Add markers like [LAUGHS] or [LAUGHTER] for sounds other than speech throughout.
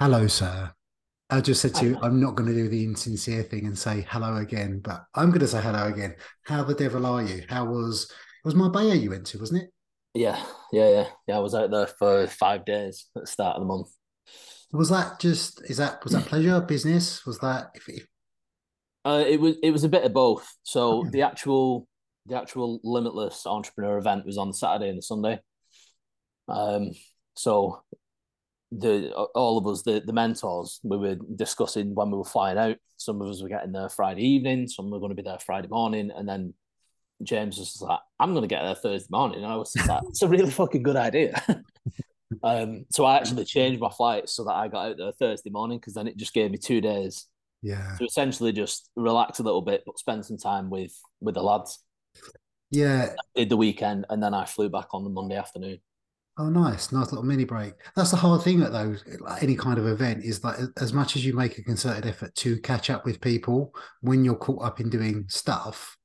Hello, sir. I just said to you, I'm not going to do the insincere thing and say hello again, but I'm going to say hello again. How the devil are you? How was it was Marbella you went to, wasn't it? Yeah, yeah, yeah, yeah. I was out there for five days at the start of the month. Was that just is that was that pleasure business? Was that if, if... Uh, it was it was a bit of both. So the actual the actual limitless entrepreneur event was on the Saturday and the Sunday. Um, so the all of us, the the mentors, we were discussing when we were flying out. Some of us were getting there Friday evening, some were going to be there Friday morning, and then James was like, "I'm going to get there Thursday morning." And I was like, "It's a really fucking good idea." [LAUGHS] um, so I actually changed my flight so that I got out there Thursday morning because then it just gave me two days. Yeah. To essentially just relax a little bit, but spend some time with with the lads. Yeah. I did the weekend, and then I flew back on the Monday afternoon. Oh, nice, nice little mini break. That's the hard thing at those any kind of event is that as much as you make a concerted effort to catch up with people, when you're caught up in doing stuff,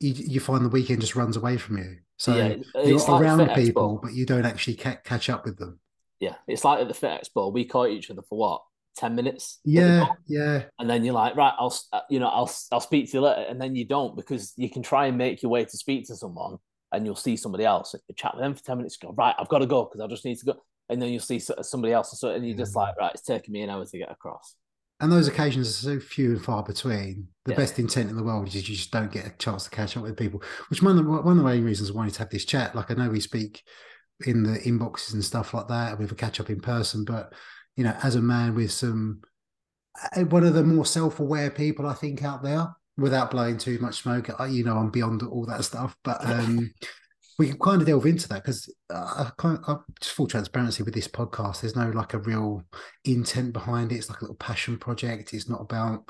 you, you find the weekend just runs away from you. So yeah, you're like around people, Expo. but you don't actually ca- catch up with them. Yeah, it's like at the Fit Expo, we caught each other for what ten minutes. Yeah, yeah. And then you're like, right, I'll uh, you know, I'll I'll speak to you later, and then you don't because you can try and make your way to speak to someone, and you'll see somebody else, you chat with them for ten minutes. Go right, I've got to go because I just need to go, and then you'll see somebody else, and you're just mm. like, right, it's taking me an hour to get across and those occasions are so few and far between. The yeah. best intent in the world is you just don't get a chance to catch up with people. Which one of the, one of the main reasons why I wanted to have this chat. Like I know we speak in the inboxes and stuff like that, and we have a catch up in person. But you know, as a man with some one of the more self aware people I think out there, without blowing too much smoke, you know, I'm beyond all that stuff. But um, we can kind of delve into that because uh, I kind of, just full transparency with this podcast. There's no like a real intent behind it. It's like a little passion project. It's not about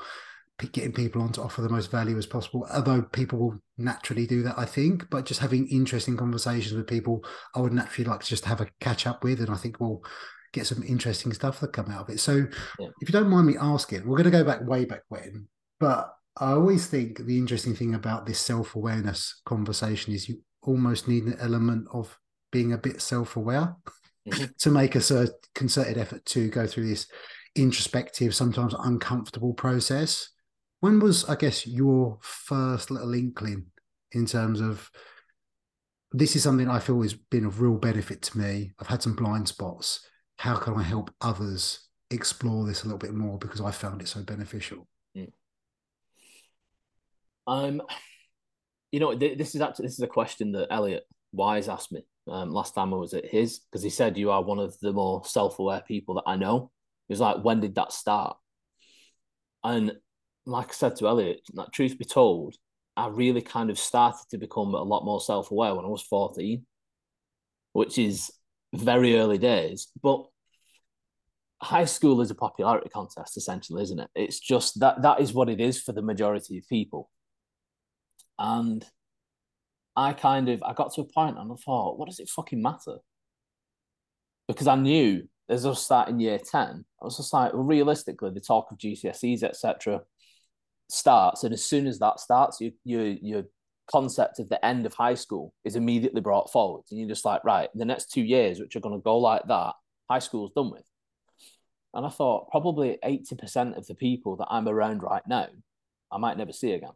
getting people on to offer the most value as possible. Although people will naturally do that, I think. But just having interesting conversations with people, I would naturally like to just have a catch up with, and I think we'll get some interesting stuff that come out of it. So, yeah. if you don't mind me asking, we're going to go back way back when, but I always think the interesting thing about this self awareness conversation is you almost need an element of being a bit self-aware mm-hmm. [LAUGHS] to make a concerted effort to go through this introspective, sometimes uncomfortable process. When was, I guess, your first little inkling in terms of this is something I feel has been of real benefit to me. I've had some blind spots. How can I help others explore this a little bit more because I found it so beneficial? Mm. Um, you know, this is actually this is a question that Elliot Wise asked me um, last time I was at his because he said you are one of the more self-aware people that I know. He was like, when did that start? And like I said to Elliot, like, truth be told, I really kind of started to become a lot more self-aware when I was 14, which is very early days. But high school is a popularity contest, essentially, isn't it? It's just that that is what it is for the majority of people. And I kind of I got to a point and I thought, what does it fucking matter? Because I knew as I was starting year 10, I was just like, well, realistically, the talk of GCSEs, etc., starts. And as soon as that starts, you, your your concept of the end of high school is immediately brought forward. And you're just like, right, the next two years, which are going to go like that, high school's done with. And I thought probably 80% of the people that I'm around right now, I might never see again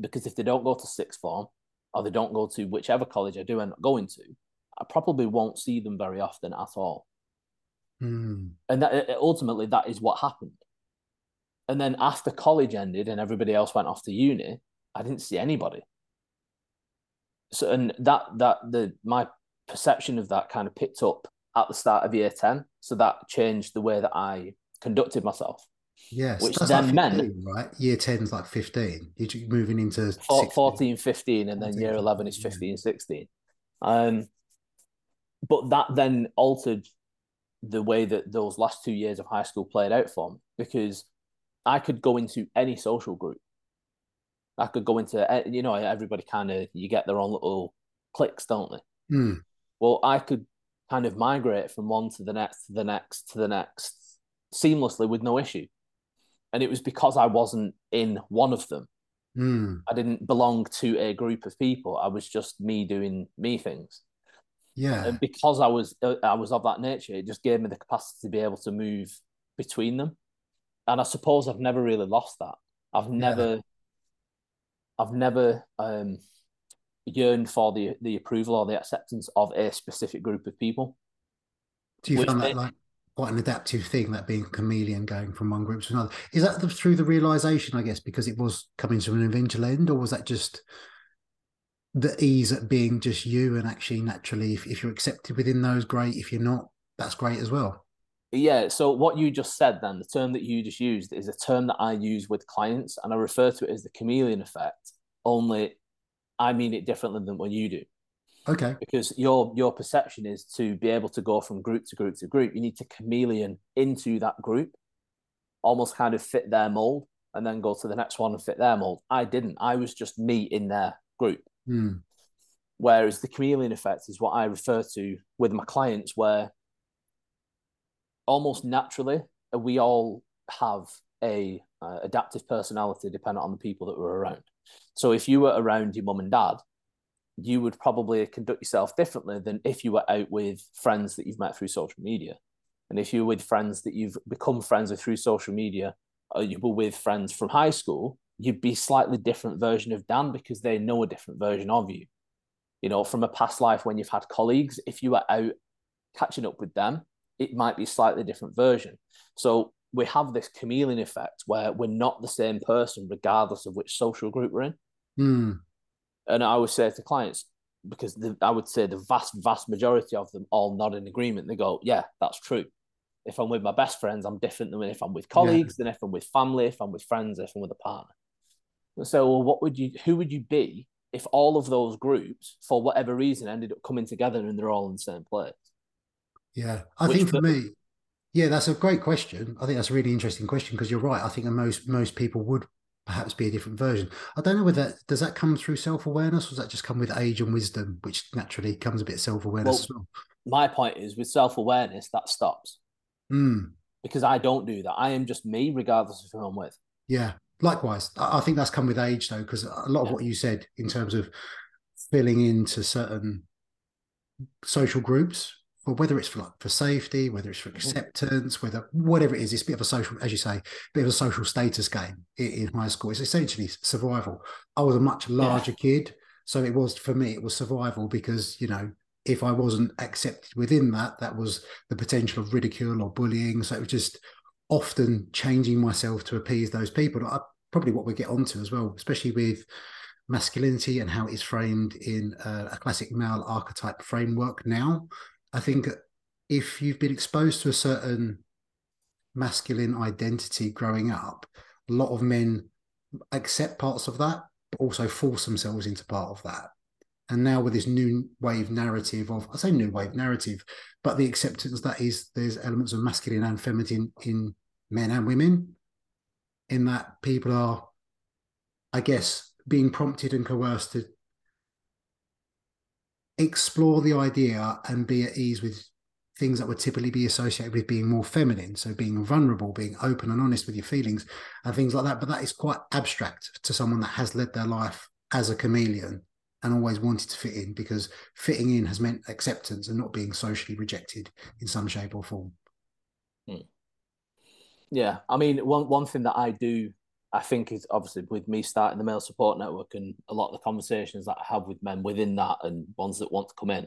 because if they don't go to sixth form or they don't go to whichever college I do end up going to, I probably won't see them very often at all. Mm. And that, ultimately, that is what happened. And then after college ended and everybody else went off to uni, I didn't see anybody. So and that that the my perception of that kind of picked up at the start of year 10. So that changed the way that I conducted myself. Yes, which then like 15, meant right? Year 10 is like 15 you're moving into 14 15 and then year 11 is 15 yeah. 16 um but that then altered the way that those last two years of high school played out for me because i could go into any social group. I could go into you know everybody kind of you get their own little clicks, don't they? Mm. well i could kind of migrate from one to the next to the next to the next seamlessly with no issue and it was because I wasn't in one of them. Mm. I didn't belong to a group of people. I was just me doing me things. Yeah. And because I was uh, I was of that nature, it just gave me the capacity to be able to move between them. And I suppose I've never really lost that. I've never yeah. I've never um yearned for the the approval or the acceptance of a specific group of people. Do you find that like quite an adaptive thing, that being a chameleon going from one group to another? Is that the, through the realization, I guess, because it was coming to an eventual end, or was that just the ease at being just you and actually naturally, if, if you're accepted within those, great. If you're not, that's great as well. Yeah. So what you just said then, the term that you just used is a term that I use with clients, and I refer to it as the chameleon effect. Only I mean it differently than what you do. Okay. Because your your perception is to be able to go from group to group to group. You need to chameleon into that group, almost kind of fit their mold, and then go to the next one and fit their mold. I didn't. I was just me in their group. Hmm. Whereas the chameleon effect is what I refer to with my clients, where almost naturally we all have a uh, adaptive personality dependent on the people that we're around. So if you were around your mum and dad, you would probably conduct yourself differently than if you were out with friends that you've met through social media. And if you're with friends that you've become friends with through social media, or you were with friends from high school, you'd be slightly different version of Dan because they know a different version of you. You know, from a past life when you've had colleagues, if you were out catching up with them, it might be slightly different version. So we have this chameleon effect where we're not the same person regardless of which social group we're in. Mm. And I would say to clients, because the, I would say the vast, vast majority of them all nod in agreement. They go, yeah, that's true. If I'm with my best friends, I'm different than if I'm with colleagues, yeah. than if I'm with family, if I'm with friends, if I'm with a partner. So, well, what would you, who would you be if all of those groups, for whatever reason, ended up coming together and they're all in the same place? Yeah, I Which think for the, me, yeah, that's a great question. I think that's a really interesting question because you're right. I think most most people would perhaps be a different version. I don't know whether that, does that come through self awareness, or does that just come with age and wisdom, which naturally comes a bit self awareness well, well, My point is, with self awareness, that stops mm. because I don't do that. I am just me, regardless of who I'm with. Yeah, likewise. I think that's come with age, though, because a lot of yeah. what you said in terms of filling into certain social groups or whether it's for like for safety, whether it's for mm-hmm. acceptance, whether whatever it is, it's a bit of a social, as you say, a bit of a social status game in, in high school. It's essentially survival. I was a much larger yeah. kid, so it was for me, it was survival because you know if I wasn't accepted within that, that was the potential of ridicule or bullying. So it was just often changing myself to appease those people. I, probably what we get onto as well, especially with masculinity and how it is framed in a, a classic male archetype framework now. I think if you've been exposed to a certain masculine identity growing up, a lot of men accept parts of that, but also force themselves into part of that. And now with this new wave narrative of, I say new wave narrative, but the acceptance that is there's elements of masculine and feminine in men and women, in that people are, I guess, being prompted and coerced to explore the idea and be at ease with things that would typically be associated with being more feminine. So being vulnerable, being open and honest with your feelings and things like that. But that is quite abstract to someone that has led their life as a chameleon and always wanted to fit in because fitting in has meant acceptance and not being socially rejected in some shape or form. Hmm. Yeah. I mean, one, one thing that I do I think is obviously with me starting the male support network and a lot of the conversations that I have with men within that and ones that want to come in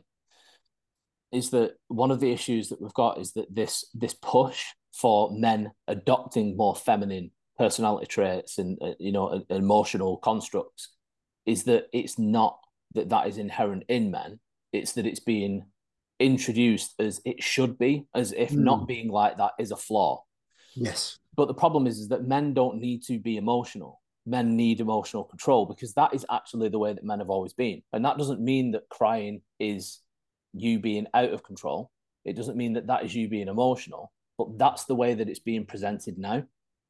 is that one of the issues that we've got is that this this push for men adopting more feminine personality traits and uh, you know emotional constructs is that it's not that that is inherent in men. It's that it's being introduced as it should be as if mm. not being like that is a flaw. Yes but the problem is, is that men don't need to be emotional. Men need emotional control because that is actually the way that men have always been. And that doesn't mean that crying is you being out of control. It doesn't mean that that is you being emotional, but that's the way that it's being presented now.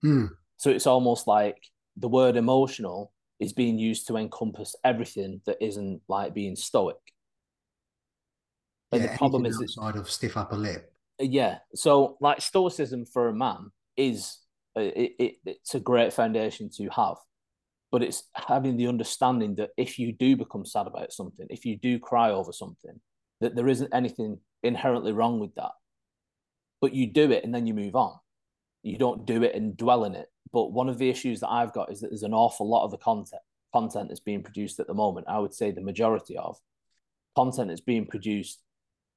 Mm. So it's almost like the word emotional is being used to encompass everything that isn't like being stoic. And yeah, the problem is outside of stiff upper lip. Yeah. So like stoicism for a man is it, it, it's a great foundation to have but it's having the understanding that if you do become sad about something if you do cry over something that there isn't anything inherently wrong with that. But you do it and then you move on. You don't do it and dwell in it. But one of the issues that I've got is that there's an awful lot of the content content that's being produced at the moment. I would say the majority of content that's being produced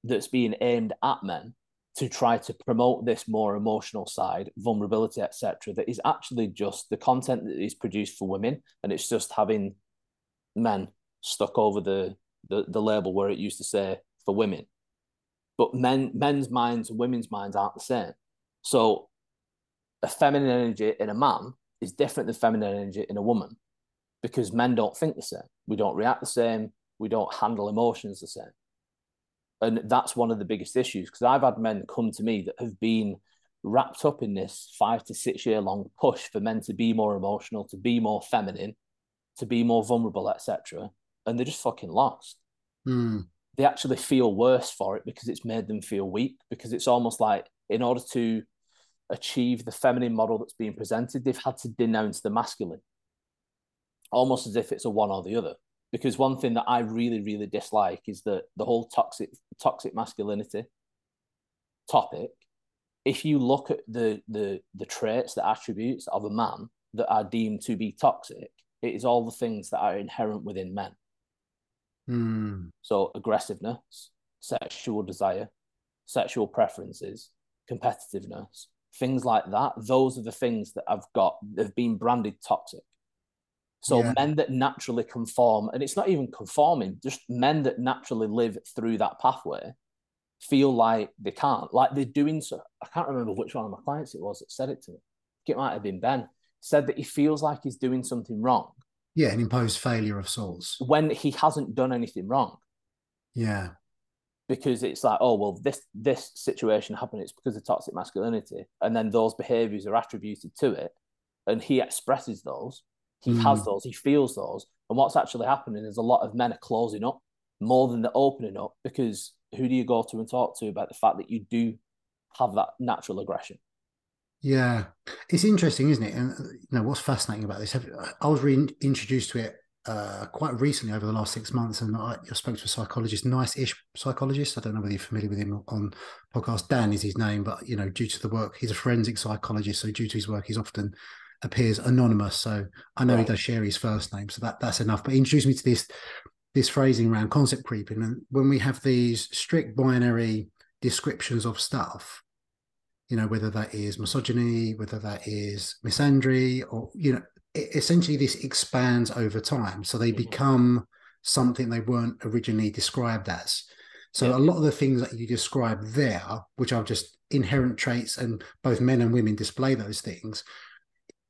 that's being aimed at men to try to promote this more emotional side, vulnerability, etc. That is actually just the content that is produced for women, and it's just having men stuck over the the, the label where it used to say for women. But men men's minds and women's minds aren't the same. So a feminine energy in a man is different than feminine energy in a woman because men don't think the same. We don't react the same. We don't handle emotions the same. And that's one of the biggest issues because I've had men come to me that have been wrapped up in this five to six year long push for men to be more emotional, to be more feminine, to be more vulnerable, etc. And they're just fucking lost. Mm. They actually feel worse for it because it's made them feel weak. Because it's almost like in order to achieve the feminine model that's being presented, they've had to denounce the masculine, almost as if it's a one or the other. Because one thing that I really, really dislike is that the whole toxic toxic masculinity topic. If you look at the the the traits, the attributes of a man that are deemed to be toxic, it is all the things that are inherent within men. Mm. So aggressiveness, sexual desire, sexual preferences, competitiveness, things like that. Those are the things that have got have been branded toxic. So yeah. men that naturally conform, and it's not even conforming, just men that naturally live through that pathway feel like they can't. Like they're doing so. I can't remember which one of my clients it was that said it to me. It might have been Ben. Said that he feels like he's doing something wrong. Yeah, an imposed failure of sorts. When he hasn't done anything wrong. Yeah because it's like, oh well, this this situation happened. It's because of toxic masculinity, and then those behaviors are attributed to it, and he expresses those. He mm. has those. He feels those. And what's actually happening is a lot of men are closing up more than they're opening up because who do you go to and talk to about the fact that you do have that natural aggression? Yeah, it's interesting, isn't it? And you know what's fascinating about this? I was reintroduced to it uh, quite recently over the last six months, and I, I spoke to a psychologist, nice-ish psychologist. I don't know whether you're familiar with him on podcast. Dan is his name, but you know, due to the work, he's a forensic psychologist, so due to his work, he's often appears anonymous. So I know right. he does share his first name, so that that's enough. But he introduced me to this this phrasing around concept creeping, and when we have these strict binary descriptions of stuff, you know, whether that is misogyny, whether that is misandry, or you know, essentially this expands over time so they mm-hmm. become something they weren't originally described as so yeah. a lot of the things that you describe there which are just inherent traits and both men and women display those things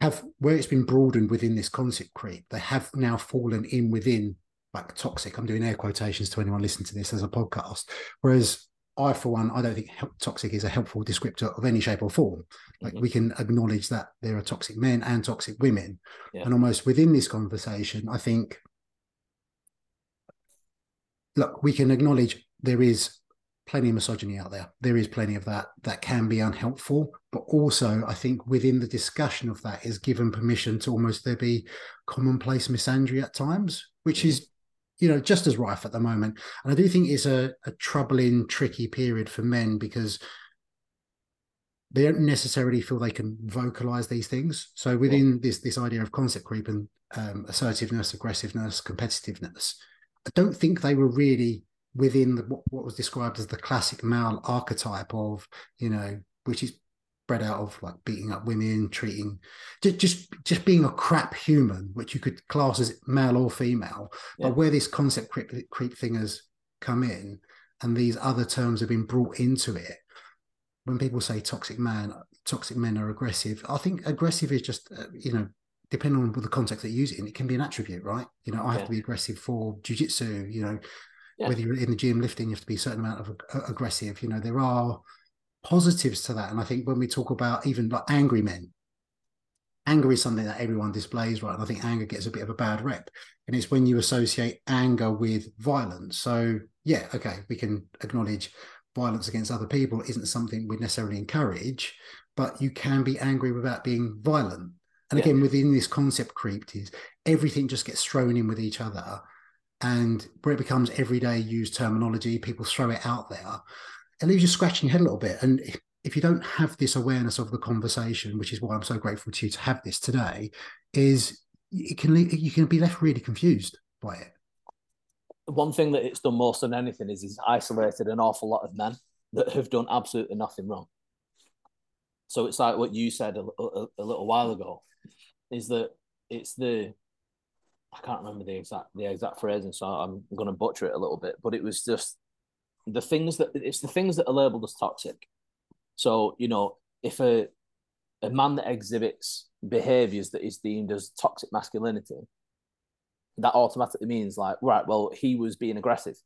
have where it's been broadened within this concept creep they have now fallen in within like toxic i'm doing air quotations to anyone listening to this as a podcast whereas I, for one, I don't think toxic is a helpful descriptor of any shape or form. Like mm-hmm. we can acknowledge that there are toxic men and toxic women, yeah. and almost within this conversation, I think, look, we can acknowledge there is plenty of misogyny out there. There is plenty of that that can be unhelpful, but also I think within the discussion of that is given permission to almost there be commonplace misandry at times, which is you know just as rife at the moment. And i do think it's a, a troubling tricky period for men because they don't necessarily feel they can vocalize these things. So within this this idea of concept creep and um, assertiveness aggressiveness competitiveness i don't think they were really within the, what, what was described as the classic male archetype of you know which is bred out of like beating up women, treating just just, just being a crap human, which you could class as male or female. Yeah. But where this concept creep, creep thing has come in, and these other terms have been brought into it. When people say toxic man, toxic men are aggressive, I think aggressive is just uh, you know depending on the context that you use it in, it can be an attribute, right? You know, I have yeah. to be aggressive for jujitsu. You know, yeah. whether you're in the gym lifting, you have to be a certain amount of aggressive. You know, there are positives to that. And I think when we talk about even like angry men, anger is something that everyone displays, right? And I think anger gets a bit of a bad rep. And it's when you associate anger with violence. So, yeah, okay, we can acknowledge violence against other people isn't something we necessarily encourage, but you can be angry without being violent. And yeah. again, within this concept creep is everything just gets thrown in with each other. And where it becomes everyday used terminology, people throw it out there, it leaves you scratching your head a little bit. And if you don't have this awareness of the conversation, which is why I'm so grateful to you to have this today, is it can leave, you can be left really confused by it. One thing that it's done most than anything is it's isolated an awful lot of men that have done absolutely nothing wrong. So it's like what you said a, a, a little while ago, is that it's the I can't remember the exact the exact phrasing, so I'm going to butcher it a little bit. But it was just the things that it's the things that are labeled as toxic so, you know, if a a man that exhibits behaviors that is deemed as toxic masculinity, that automatically means like, right, well, he was being aggressive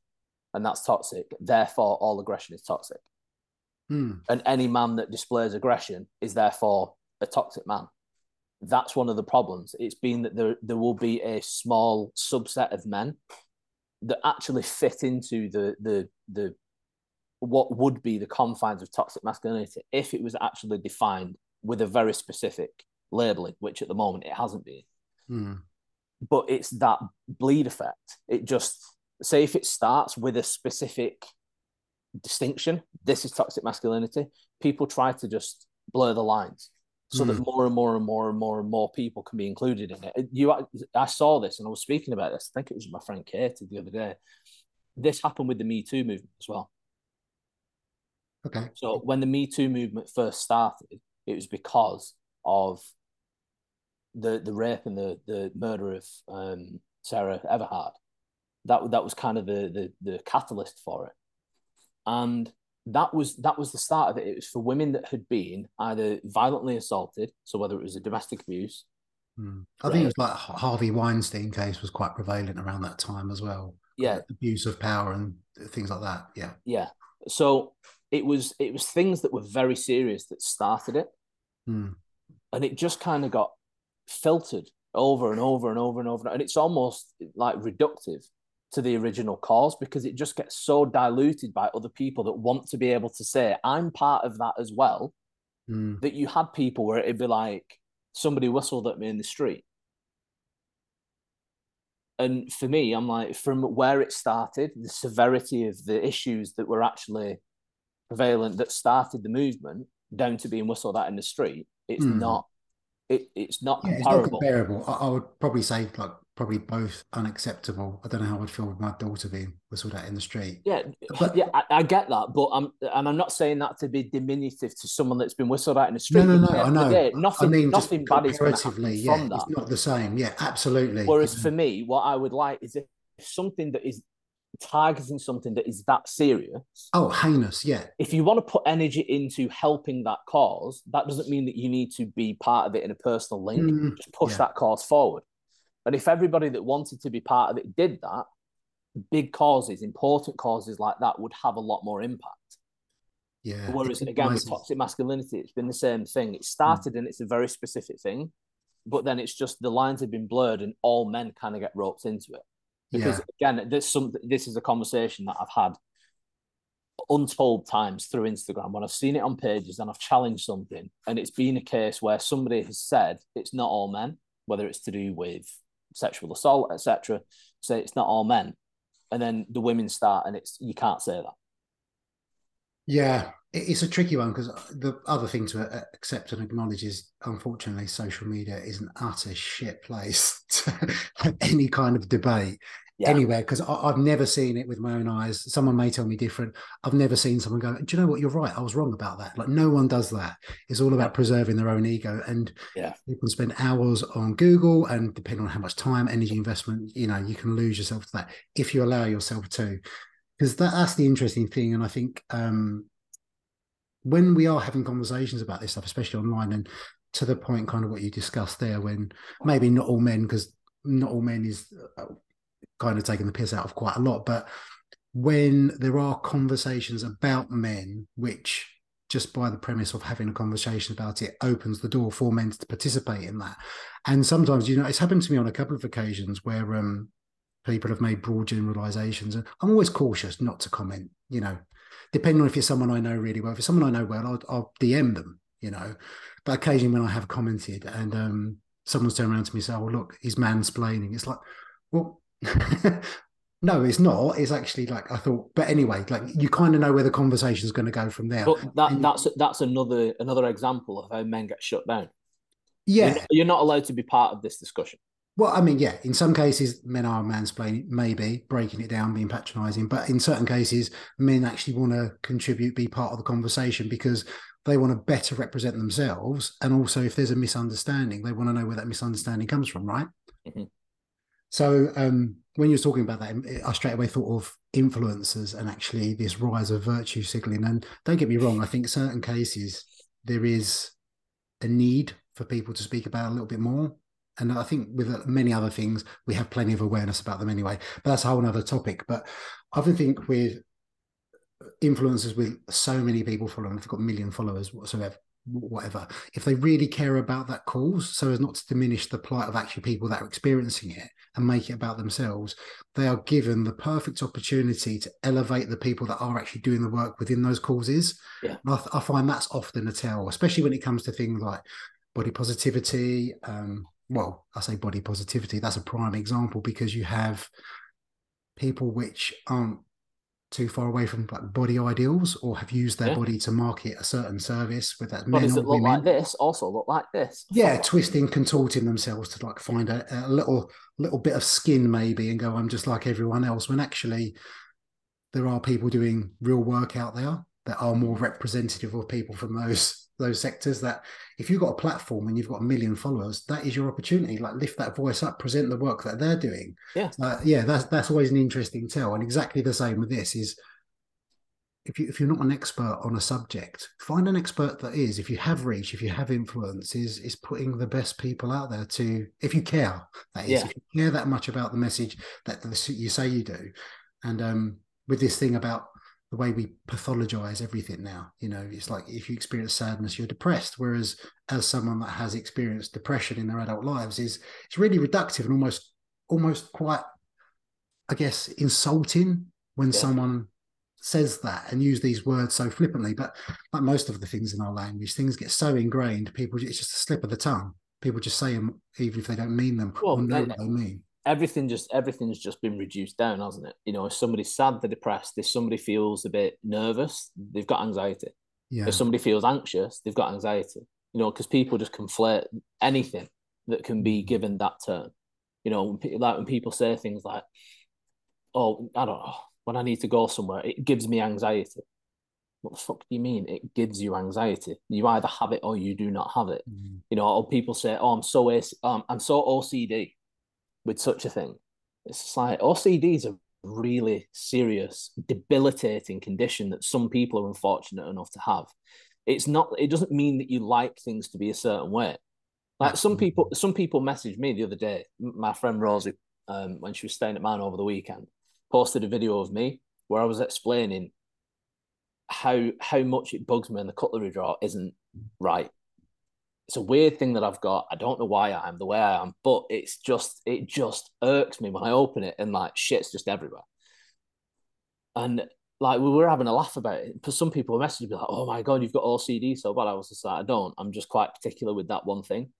and that's toxic. Therefore, all aggression is toxic. Hmm. And any man that displays aggression is therefore a toxic man. That's one of the problems. It's been that there, there will be a small subset of men that actually fit into the the the what would be the confines of toxic masculinity if it was actually defined with a very specific labeling, which at the moment it hasn't been. Mm. But it's that bleed effect. It just say if it starts with a specific distinction, this is toxic masculinity, people try to just blur the lines so mm. that more and more and more and more and more people can be included in it. You, I saw this and I was speaking about this. I think it was my friend Katie the other day. This happened with the Me Too movement as well. Okay. So when the Me Too movement first started, it was because of the the rape and the the murder of um, Sarah Everard. That that was kind of the the the catalyst for it, and that was that was the start of it. It was for women that had been either violently assaulted, so whether it was a domestic abuse. Mm. I think it was like Harvey Weinstein case was quite prevalent around that time as well. Yeah, abuse of power and things like that. Yeah, yeah. So it was it was things that were very serious that started it, mm. and it just kind of got filtered over and over and over and over, and it's almost like reductive to the original cause because it just gets so diluted by other people that want to be able to say I'm part of that as well. Mm. That you had people where it'd be like somebody whistled at me in the street. And for me, I'm like, from where it started, the severity of the issues that were actually prevalent that started the movement down to being whistled at in the street, it's mm. not. It, it's not yeah, comparable. It's not comparable. I, I, would probably say like probably both unacceptable. I don't know how I'd feel with my daughter being whistled at in the street. Yeah, but yeah, I, I, get that, but I'm and I'm not saying that to be diminutive to someone that's been whistled at in the street. No, no, no. I know. Day, nothing. I mean, nothing bad is going to happen yeah, from that. It's not the same. Yeah, absolutely. Whereas for me, what I would like is if something that is targeting something that is that serious. Oh, heinous, yeah. If you want to put energy into helping that cause, that doesn't mean that you need to be part of it in a personal link. Mm, Just push yeah. that cause forward. And if everybody that wanted to be part of it did that, big causes, important causes like that would have a lot more impact. Yeah. Whereas again with toxic masculinity, it's been the same thing. It started mm. and it's a very specific thing, but then it's just the lines have been blurred and all men kind of get roped into it because yeah. again, this some this is a conversation that I've had untold times through Instagram when I've seen it on pages and I've challenged something, and it's been a case where somebody has said it's not all men, whether it's to do with sexual assault, etc. Say it's not all men, and then the women start, and it's you can't say that. Yeah, it's a tricky one because the other thing to accept and acknowledge is, unfortunately, social media is an utter shit place [LAUGHS] to have any kind of debate yeah. anywhere because I've never seen it with my own eyes. Someone may tell me different. I've never seen someone go, "Do you know what? You're right. I was wrong about that." Like no one does that. It's all about preserving their own ego, and yeah, you can spend hours on Google, and depending on how much time, energy investment, you know, you can lose yourself to that if you allow yourself to. Because that, that's the interesting thing, and I think um, when we are having conversations about this stuff, especially online, and to the point, kind of what you discussed there, when maybe not all men, because not all men is uh, kind of taking the piss out of quite a lot. But when there are conversations about men, which just by the premise of having a conversation about it opens the door for men to participate in that. And sometimes, you know, it's happened to me on a couple of occasions where um, people have made broad generalizations. And I'm always cautious not to comment, you know, depending on if you're someone I know really well. If someone I know well, I'll, I'll DM them, you know. But occasionally when I have commented and um, someone's turned around to me and said, oh, look, he's mansplaining. It's like, well, [LAUGHS] No, it's not. It's actually like I thought. But anyway, like you kind of know where the conversation is going to go from there. But that and, that's that's another another example of how men get shut down. Yeah, you're not, you're not allowed to be part of this discussion. Well, I mean, yeah, in some cases, men are mansplaining, maybe breaking it down, being patronizing, but in certain cases, men actually want to contribute, be part of the conversation because they want to better represent themselves. And also, if there's a misunderstanding, they want to know where that misunderstanding comes from, right? Mm-hmm. So, um, when you're talking about that, I straight away thought of influencers and actually this rise of virtue signaling. And don't get me wrong, I think certain cases there is a need for people to speak about a little bit more and I think with many other things, we have plenty of awareness about them anyway. But that's a whole other topic. But I often think with influencers with so many people following, if they've got a million followers whatsoever, whatever, if they really care about that cause, so as not to diminish the plight of actually people that are experiencing it and make it about themselves, they are given the perfect opportunity to elevate the people that are actually doing the work within those causes. Yeah. I, I, find that's often a tell, especially when it comes to things like body positivity, um, well, I say body positivity, that's a prime example because you have people which aren't too far away from like body ideals or have used their yeah. body to market a certain service with that bodies that look women. like this also look like this yeah twisting contorting themselves to like find a, a, little little bit of skin maybe and go i'm just like everyone else when actually there are people doing real work out there that are more representative of people from those those sectors that if you've got a platform and you've got a million followers that is your opportunity. Like lift that voice up present the work that they're doing. Yeah. Uh, yeah that's that's always an interesting tell. And exactly the same with this is if you if you're not an expert on a subject find an expert that is. If you have reach if you have influence is is putting the best people out there to if you care that is. Yeah. if you care that much about the message that you say you do. And um with this thing about the way we pathologize everything now. You know, it's like if you experience sadness, you're depressed. Whereas as someone that has experienced depression in their adult lives is it's really reductive and almost almost quite, I guess, insulting when yeah. someone says that and use these words so flippantly. But like most of the things in our language, things get so ingrained, people it's just a slip of the tongue. People just say them even if they don't mean them well, or know what they mean everything just everything's just been reduced down, hasn't it? You know, if somebody's sad, they're depressed. If somebody feels a bit nervous, they've got anxiety. Yeah. If somebody feels anxious, they've got anxiety. You know, because people just conflate anything that can be mm. given that term. You know, like when people say things like, "Oh, I don't know," when I need to go somewhere, it gives me anxiety. What the fuck do you mean? It gives you anxiety. You either have it or you do not have it. Mm. You know, or people say, "Oh, I'm so um, I'm so OCD." With such a thing. It's like OCD is a really serious, debilitating condition that some people are unfortunate enough to have. It's not. It doesn't mean that you like things to be a certain way. Like some people, some people messaged me the other day. My friend Rosie, um, when she was staying at mine over the weekend, posted a video of me where I was explaining how how much it bugs me and the cutlery drawer isn't right it's a weird thing that I've got. I don't know why I am the way I am, but it's just it just irks me when I open it and like shit's just everywhere. And like we were having a laugh about it. For some people, a message be like, "Oh my god, you've got OCD so bad." I was just like, "I don't. I'm just quite particular with that one thing."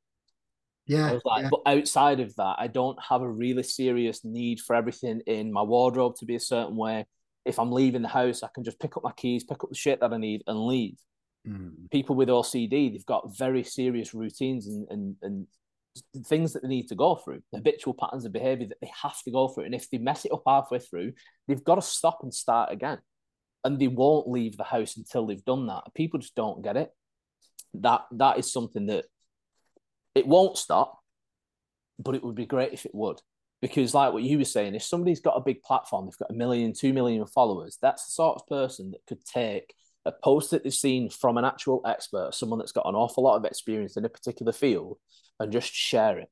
Yeah. I was like, yeah. but outside of that, I don't have a really serious need for everything in my wardrobe to be a certain way. If I'm leaving the house, I can just pick up my keys, pick up the shit that I need, and leave. Mm. People with OCD, they've got very serious routines and, and, and things that they need to go through, habitual patterns of behavior that they have to go through. And if they mess it up halfway through, they've got to stop and start again. And they won't leave the house until they've done that. People just don't get it. That that is something that it won't stop, but it would be great if it would. Because, like what you were saying, if somebody's got a big platform, they've got a million, two million followers, that's the sort of person that could take a post that they've seen from an actual expert, someone that's got an awful lot of experience in a particular field, and just share it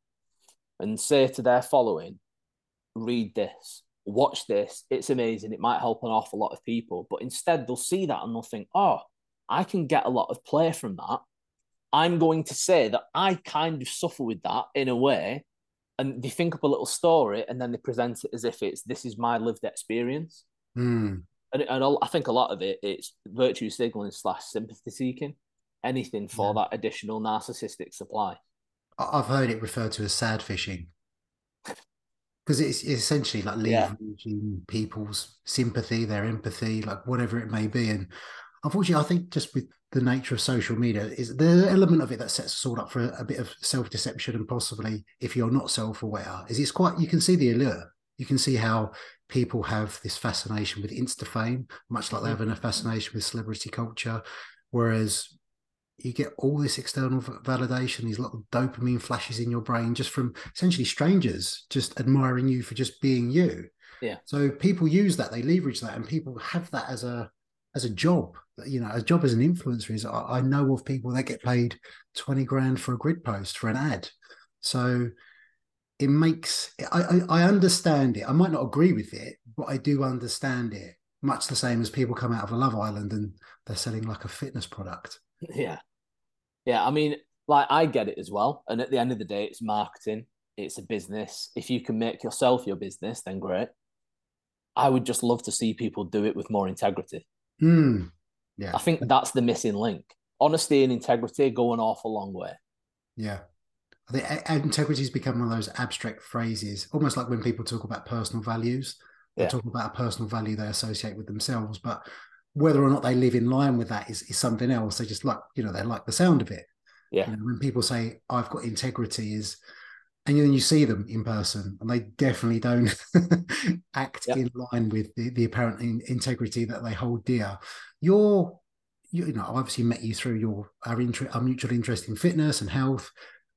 and say to their following, read this, watch this, it's amazing, it might help an awful lot of people. But instead, they'll see that and they'll think, oh, I can get a lot of play from that. I'm going to say that I kind of suffer with that in a way. And they think up a little story and then they present it as if it's this is my lived experience. Mm and, and I think a lot of it it's virtue signaling slash sympathy seeking, anything for yeah. that additional narcissistic supply. I've heard it referred to as sad fishing. because it's, it's, essentially like leveraging yeah. people's sympathy, their empathy, like whatever it may be. And unfortunately, I think just with the nature of social media, is the element of it that sets us all up for a, a bit of self deception and possibly if you're not self aware, is it's quite you can see the allure. You can see how people have this fascination with insta fame, much like they mm-hmm. have a fascination with celebrity culture. Whereas you get all this external validation, these little dopamine flashes in your brain just from essentially strangers just admiring you for just being you. Yeah. So people use that, they leverage that, and people have that as a as a job. You know, a job as an influencer is I, I know of people that get paid 20 grand for a grid post for an ad. So it makes I, I, I understand it. I might not agree with it, but I do understand it. Much the same as people come out of a Love Island and they're selling like a fitness product. Yeah. Yeah, I mean, like I get it as well. And at the end of the day, it's marketing, it's a business. If you can make yourself your business, then great. I would just love to see people do it with more integrity. Mm. Yeah. I think that's the missing link. Honesty and integrity go an awful long way. Yeah. I think integrity has become one of those abstract phrases, almost like when people talk about personal values. They yeah. talk about a personal value they associate with themselves, but whether or not they live in line with that is, is something else. They just like, you know, they like the sound of it. Yeah. You know, when people say, I've got integrity, is, and then you see them in person and they definitely don't [LAUGHS] act in line with the, the apparent in, integrity that they hold dear. You're, you, you know, I obviously met you through your our, inter- our mutual interest in fitness and health.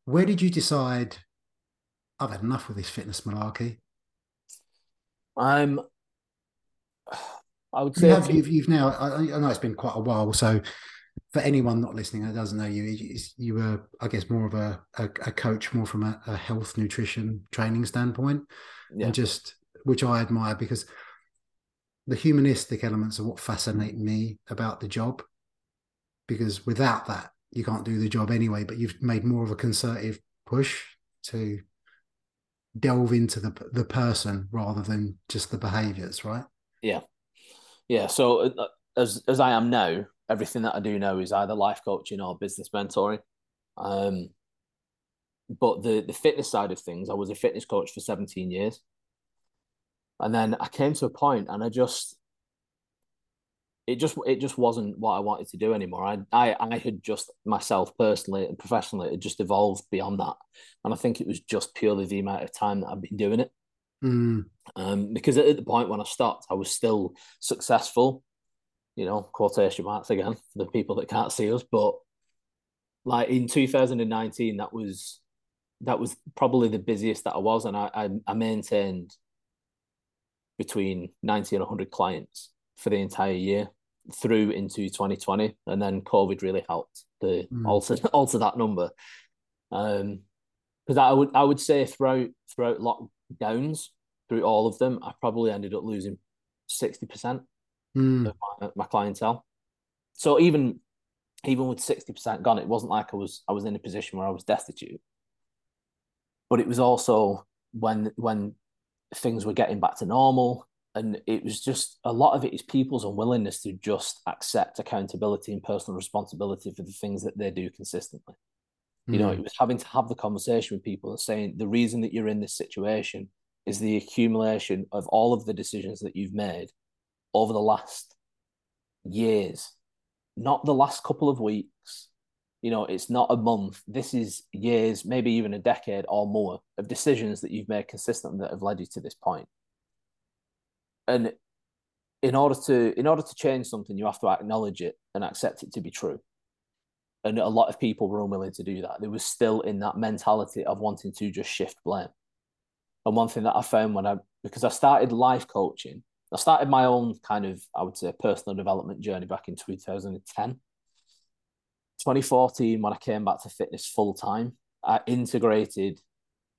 Where did you decide, I've had enough with this fitness malarkey? I'm I would say you have, you've, you've now. I, I, know it's been quite a while, so for anyone not listening that doesn't know you, you were, I guess, more of a, a, a coach, more from a, a, health nutrition training standpoint, yeah. and just which I admire because the humanistic elements are what fascinate me about the job. Because without that, you can't do the job anyway. But you've made more of a concerted push to delve into the the person rather than just the behaviors, right? Yeah, yeah. So uh, as as I am now, everything that I do now is either life coaching or business mentoring. Um, but the the fitness side of things, I was a fitness coach for 17 years. And then I came to a point and I just it just it just wasn't what I wanted to do anymore. I I I had just myself personally and professionally had just evolved beyond that. And I think it was just purely the amount of time that I've been doing it. Mm. Um, because at the point when I stopped, I was still successful, you know, quotation marks again for the people that can't see us. But like in 2019, that was that was probably the busiest that I was, and I I, I maintained between 90 and 100 clients for the entire year through into 2020, and then COVID really helped to mm. alter [LAUGHS] alter that number. Um, because I would I would say throughout throughout lockdowns, through all of them, I probably ended up losing sixty percent mm. of my, my clientele. So even even with sixty percent gone, it wasn't like I was I was in a position where I was destitute. But it was also when when things were getting back to normal, and it was just a lot of it is people's unwillingness to just accept accountability and personal responsibility for the things that they do consistently. You know, hmm. it was having to have the conversation with people and saying the reason that you're in this situation is the accumulation of all of the decisions that you've made over the last years, not the last couple of weeks. You know, it's not a month. This is years, maybe even a decade or more of decisions that you've made consistently that have led you to this point. And in order to in order to change something, you have to acknowledge it and accept it to be true. And a lot of people were unwilling to do that. They were still in that mentality of wanting to just shift blame. And one thing that I found when I, because I started life coaching, I started my own kind of, I would say, personal development journey back in 2010. 2014, when I came back to fitness full time, I integrated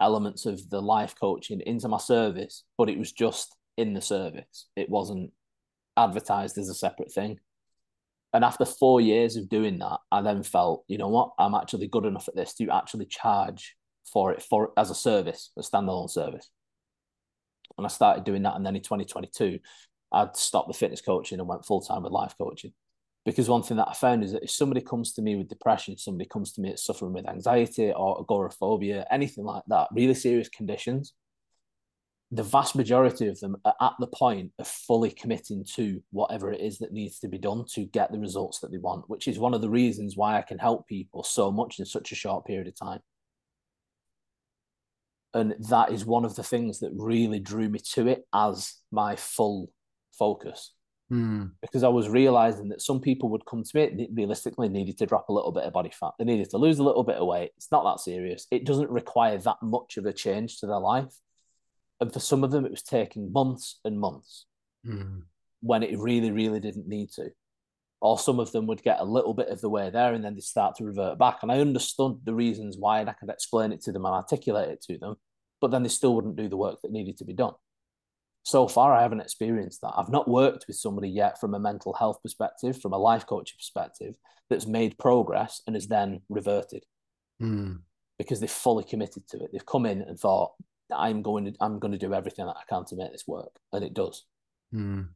elements of the life coaching into my service, but it was just in the service. It wasn't advertised as a separate thing. And after four years of doing that, I then felt, you know what, I'm actually good enough at this to actually charge for it for as a service, a standalone service. And I started doing that. And then in 2022, I'd stopped the fitness coaching and went full time with life coaching. Because one thing that I found is that if somebody comes to me with depression, somebody comes to me suffering with anxiety or agoraphobia, anything like that, really serious conditions, the vast majority of them are at the point of fully committing to whatever it is that needs to be done to get the results that they want, which is one of the reasons why I can help people so much in such a short period of time. And that is one of the things that really drew me to it as my full focus. Mm. Because I was realizing that some people would come to me, realistically, needed to drop a little bit of body fat. They needed to lose a little bit of weight. It's not that serious. It doesn't require that much of a change to their life. And for some of them, it was taking months and months mm. when it really, really didn't need to. Or some of them would get a little bit of the way there and then they start to revert back. And I understood the reasons why, and I could explain it to them and articulate it to them, but then they still wouldn't do the work that needed to be done. So far, I haven't experienced that. I've not worked with somebody yet from a mental health perspective, from a life coaching perspective, that's made progress and has then reverted mm. because they've fully committed to it. They've come in and thought, I'm going to I'm going to do everything that I can to make this work, and it does. Mm.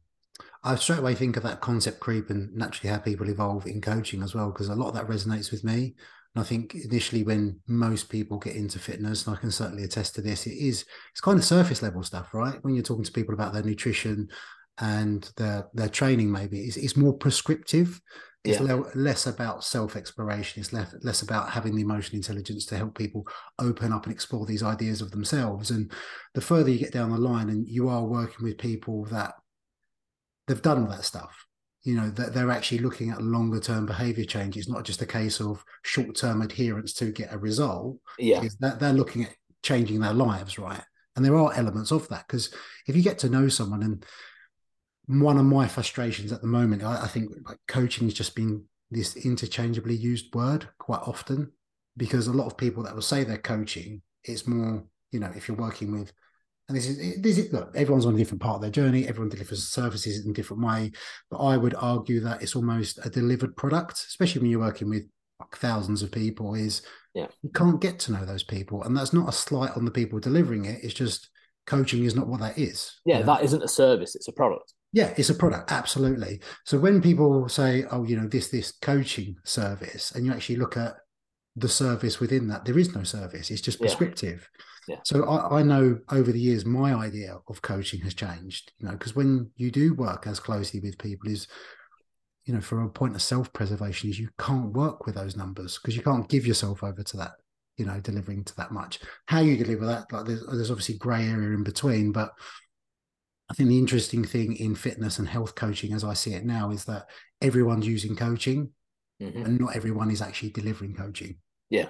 I straight away think of that concept creep and naturally how people evolve in coaching as well, because a lot of that resonates with me. And I think initially when most people get into fitness, and I can certainly attest to this, it is it's kind of surface level stuff, right? When you're talking to people about their nutrition and their their training, maybe it's, it's more prescriptive it's yeah. less about self exploration. It's less, less about having the emotional intelligence to help people open up and explore these ideas of themselves. And the further you get down the line, and you are working with people that they've done all that stuff, you know, that they're actually looking at longer term behavior change. It's not just a case of short term adherence to get a result. Yeah. that they're looking at changing their lives, right? And there are elements of that because if you get to know someone and one of my frustrations at the moment, I, I think like coaching has just been this interchangeably used word quite often because a lot of people that will say they're coaching, it's more, you know, if you're working with, and this is, this is look, everyone's on a different part of their journey, everyone delivers services in a different way. But I would argue that it's almost a delivered product, especially when you're working with like thousands of people, is yeah. you can't get to know those people. And that's not a slight on the people delivering it. It's just coaching is not what that is. Yeah, you know? that isn't a service, it's a product. Yeah, it's a product, absolutely. So when people say, "Oh, you know, this this coaching service," and you actually look at the service within that, there is no service. It's just prescriptive. Yeah. yeah. So I, I, know over the years my idea of coaching has changed. You know, because when you do work as closely with people, is you know, from a point of self preservation, is you can't work with those numbers because you can't give yourself over to that. You know, delivering to that much. How you deliver that, like there's, there's obviously grey area in between, but I think the interesting thing in fitness and health coaching, as I see it now, is that everyone's using coaching, mm-hmm. and not everyone is actually delivering coaching. Yeah.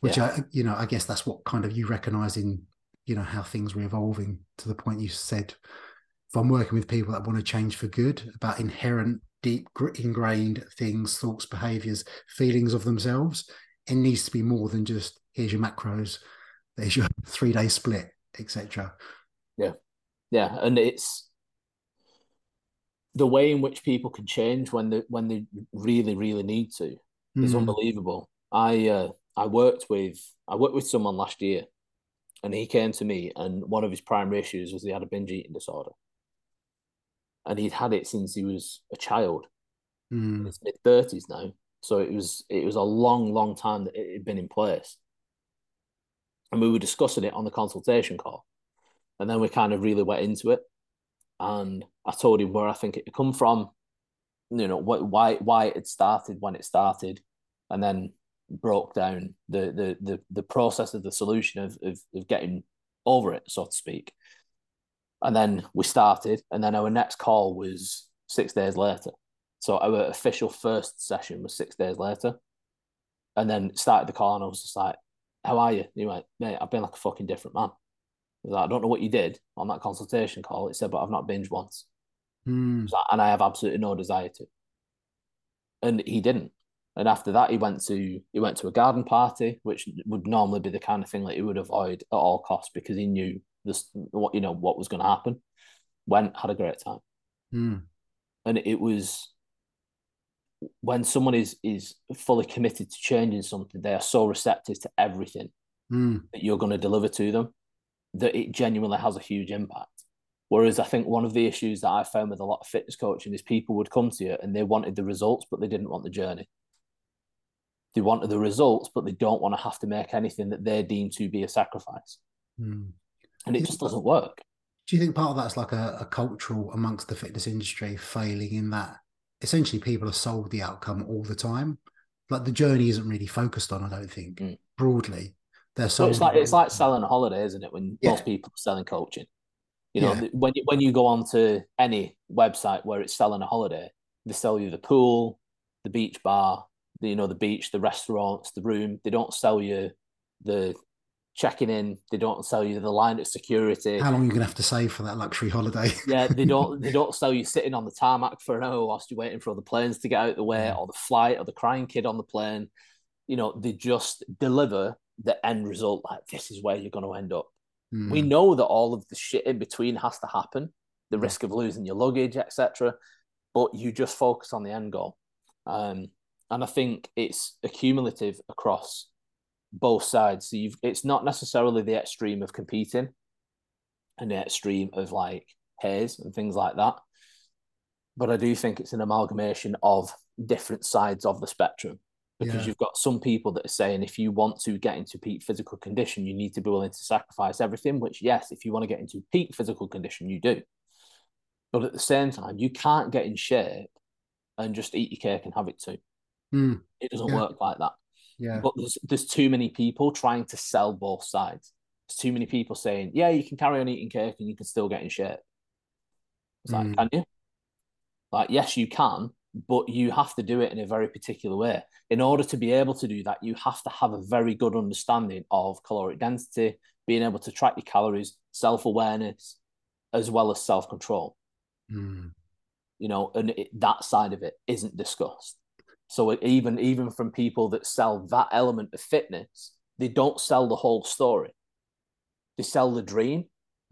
Which yeah. I, you know, I guess that's what kind of you recognise in, you know, how things were evolving to the point you said. If I'm working with people that want to change for good about inherent, deep, ingrained things, thoughts, behaviours, feelings of themselves, it needs to be more than just here's your macros, there's your [LAUGHS] three day split, etc. Yeah yeah, and it's the way in which people can change when they when they really really need to mm. is hmm. unbelievable. I uh, I worked with I worked with someone last year, and he came to me, and one of his primary issues was he had a binge eating disorder, and he'd had it since he was a child. Mm. His mid thirties now, so it was it was a long long time that it had been in place, and we were discussing it on the consultation call and then we kind of really went into it. And I told him where I think it come from, you know, what why why it started when it started, and then broke down the the the, the process of the solution of, of of getting over it, so to speak. And then we started, and then our next call was six days later. So our official first session was six days later. And then started the call, and I was just like, How are you? And he went, Mate, I've been like a fucking different man. I don't know what you did on that consultation call. It said, but I've not binged once. Mm. and I have absolutely no desire to. And he didn't. And after that, he went to he went to a garden party, which would normally be the kind of thing that he would avoid at all costs because he knew this what you know what was going to happen. Went had a great time, mm. and it was when someone is is fully committed to changing something, they are so receptive to everything mm. that you're going to deliver to them that it genuinely has a huge impact. Whereas I think one of the issues that I found with a lot of fitness coaching is people would come to you and they wanted the results, but they didn't want the journey. They wanted the results, but they don't want to have to make anything that they deem to be a sacrifice. Mm. and it just doesn't work. Do you think part of that's like a, a cultural amongst the fitness industry failing in that essentially people are sold the outcome all the time? Like the journey isn't really focused on, I don't think, mm. broadly. They're sold. it's like it's like selling a holiday, isn't it? When yeah. most people are selling coaching. You know, yeah. when you, when you go on to any website where it's selling a holiday, they sell you the pool, the beach bar, the, you know, the beach, the restaurants, the room. They don't sell you the checking in. They don't sell you the line at security. How long are you gonna have to save for that luxury holiday? [LAUGHS] yeah, they don't. [LAUGHS] They don't sell you sitting on the tarmac for an hour whilst you're waiting for the planes to get out of the way, or the flight, or the crying kid on the plane. You know, they just deliver the end result. Like this is where you're going to end up. Mm. We know that all of the shit in between has to happen. The risk of losing your luggage, etc. But you just focus on the end goal. Um, and I think it's accumulative across both sides. So you've it's not necessarily the extreme of competing and the extreme of like HAES and things like that. But I do think it's an amalgamation of different sides of the spectrum because yeah. you've got some people that are saying if you want to get into peak physical condition, you need to be willing to sacrifice everything. Which, yes, if you want to get into peak physical condition, you do. But at the same time, you can't get in shape and just eat your cake and have it too. Mm. It doesn't yeah. work like that. Yeah. But there's there's too many people trying to sell both sides. There's too many people saying, yeah, you can carry on eating cake and you can still get in shape. It's like, mm. can you? Like, yes, you can, but you have to do it in a very particular way. In order to be able to do that, you have to have a very good understanding of caloric density, being able to track your calories, self awareness, as well as self control. Mm. You know, and it, that side of it isn't discussed. So even even from people that sell that element of fitness, they don't sell the whole story. They sell the dream,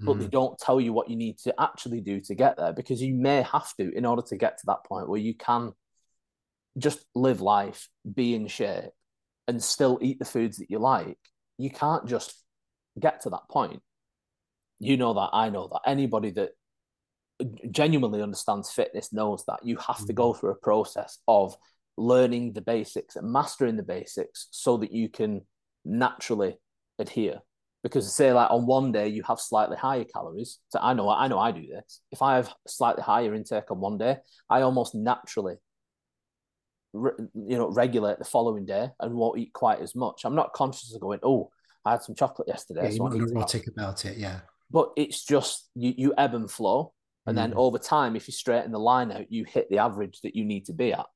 but they mm. don't tell you what you need to actually do to get there because you may have to in order to get to that point where you can just live life, be in shape, and still eat the foods that you like. You can't just get to that point. You know that, I know that. Anybody that genuinely understands fitness knows that you have to go mm. through a process of learning the basics and mastering the basics so that you can naturally adhere because say like on one day you have slightly higher calories so i know i know i do this. If i have slightly higher intake on one day i almost naturally re- you know regulate the following day and won't eat quite as much. I'm not conscious of going oh i had some chocolate yesterday yeah, so you're not neurotic about it yeah. But it's just you you ebb and flow and mm. then over time if you straighten the line out you hit the average that you need to be at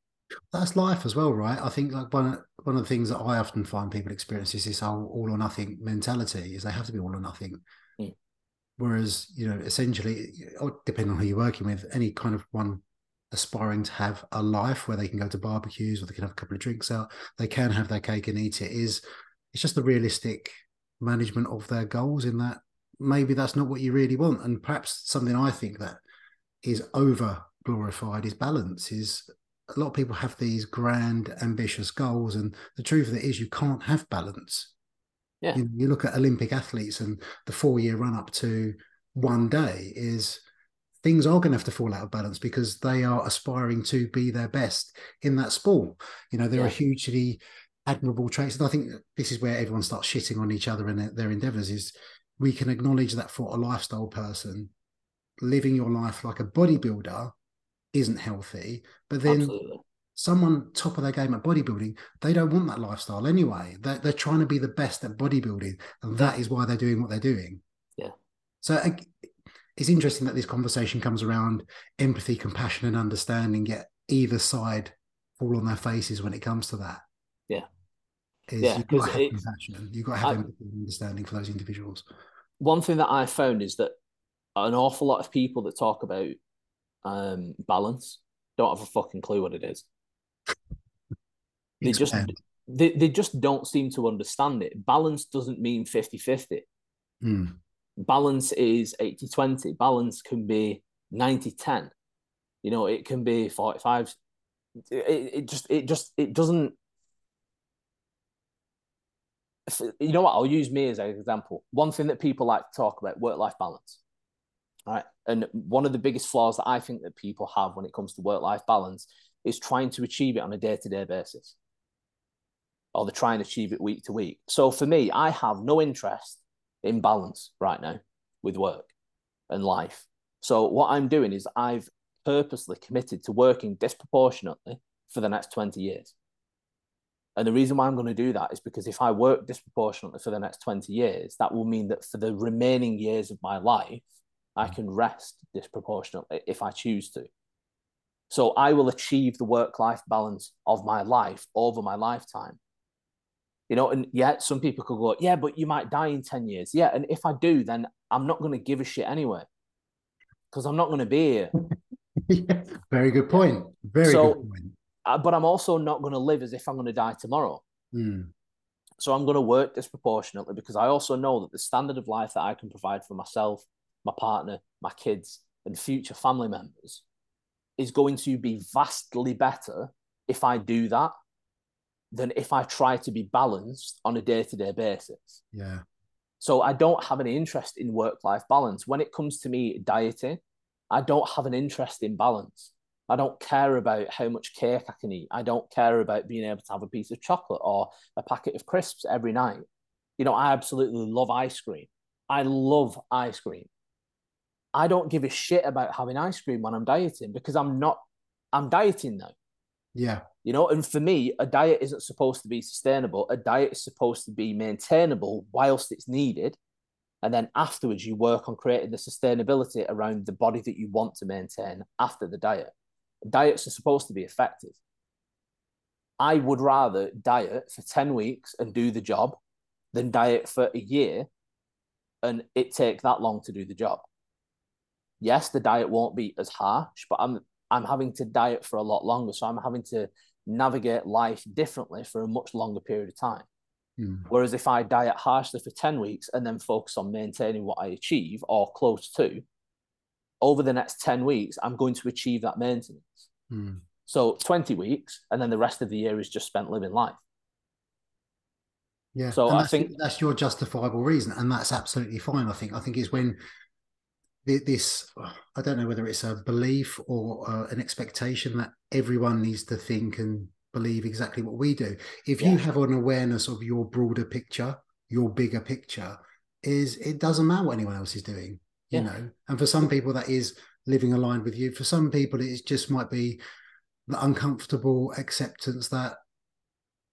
that's life as well, right? I think like one one of the things that I often find people experience is this whole all or nothing mentality. Is they have to be all or nothing. Mm. Whereas you know, essentially, depending on who you're working with, any kind of one aspiring to have a life where they can go to barbecues or they can have a couple of drinks out, they can have their cake and eat it. Is it's just the realistic management of their goals in that maybe that's not what you really want, and perhaps something I think that is over glorified is balance is a lot of people have these grand, ambitious goals, and the truth of it is, you can't have balance. Yeah. You, you look at Olympic athletes, and the four-year run-up to one day is things are going to have to fall out of balance because they are aspiring to be their best in that sport. You know, there yeah. are hugely admirable traits, and I think this is where everyone starts shitting on each other and their, their endeavors. Is we can acknowledge that for a lifestyle person, living your life like a bodybuilder isn't healthy. But then Absolutely. someone top of their game at bodybuilding, they don't want that lifestyle anyway. They're, they're trying to be the best at bodybuilding, and that is why they're doing what they're doing. Yeah. So it's interesting that this conversation comes around empathy, compassion, and understanding. Yet either side fall on their faces when it comes to that. Yeah. Is yeah, you've got to have compassion. You've got to have I, empathy and understanding for those individuals. One thing that I found is that an awful lot of people that talk about um, balance don't have a fucking clue what it is. they just they, they just don't seem to understand it. Balance doesn't mean 50-50. Mm. Balance is 80-20. Balance can be 90-10. You know, it can be 45. It, it just it just it doesn't you know what? I'll use me as an example. One thing that people like to talk about work life balance. Right. And one of the biggest flaws that I think that people have when it comes to work life balance is trying to achieve it on a day to day basis. Or they try and achieve it week to week. So for me, I have no interest in balance right now. with work and life. So what I'm doing is I've purposely committed to working disproportionately for the next 20 years. And the reason why I'm going to do that is because if I work disproportionately for the next 20 years, that will mean that for the remaining years of my life, I can rest disproportionately if I choose to. So I will achieve the work life balance of my life over my lifetime. You know, and yet some people could go, yeah, but you might die in 10 years. Yeah. And if I do, then I'm not going to give a shit anyway because I'm not going to be here. [LAUGHS] yeah, very good point. Very so, good point. Uh, but I'm also not going to live as if I'm going to die tomorrow. Mm. So I'm going to work disproportionately because I also know that the standard of life that I can provide for myself, my partner, my kids, and future family members is going to be vastly better if I do that than if I try to be balanced on a day to day basis. Yeah. So I don't have any interest in work life balance. When it comes to me dieting, I don't have an interest in balance. I don't care about how much cake I can eat. I don't care about being able to have a piece of chocolate or a packet of crisps every night. You know, I absolutely love ice cream. I love ice cream. I don't give a shit about having ice cream when I'm dieting because I'm not, I'm dieting now. Yeah. You know, and for me, a diet isn't supposed to be sustainable. A diet is supposed to be maintainable whilst it's needed. And then afterwards, you work on creating the sustainability around the body that you want to maintain after the diet. Diets are supposed to be effective. I would rather diet for 10 weeks and do the job than diet for a year and it take that long to do the job yes, the diet won't be as harsh, but I'm I'm having to diet for a lot longer. So I'm having to navigate life differently for a much longer period of time. Mm. Whereas if I diet harshly for 10 weeks and then focus on maintaining what I achieve or close to, over the next 10 weeks, I'm going to achieve that maintenance. Mm. So 20 weeks, and then the rest of the year is just spent living life. Yeah. So I think that's your justifiable reason, and that's absolutely fine. I think. I think is when this i don't know whether it's a belief or uh, an expectation that everyone needs to think and believe exactly what we do if yeah. you have an awareness of your broader picture your bigger picture is it doesn't matter what anyone else is doing you yeah. know and for some people that is living aligned with you for some people it just might be the uncomfortable acceptance that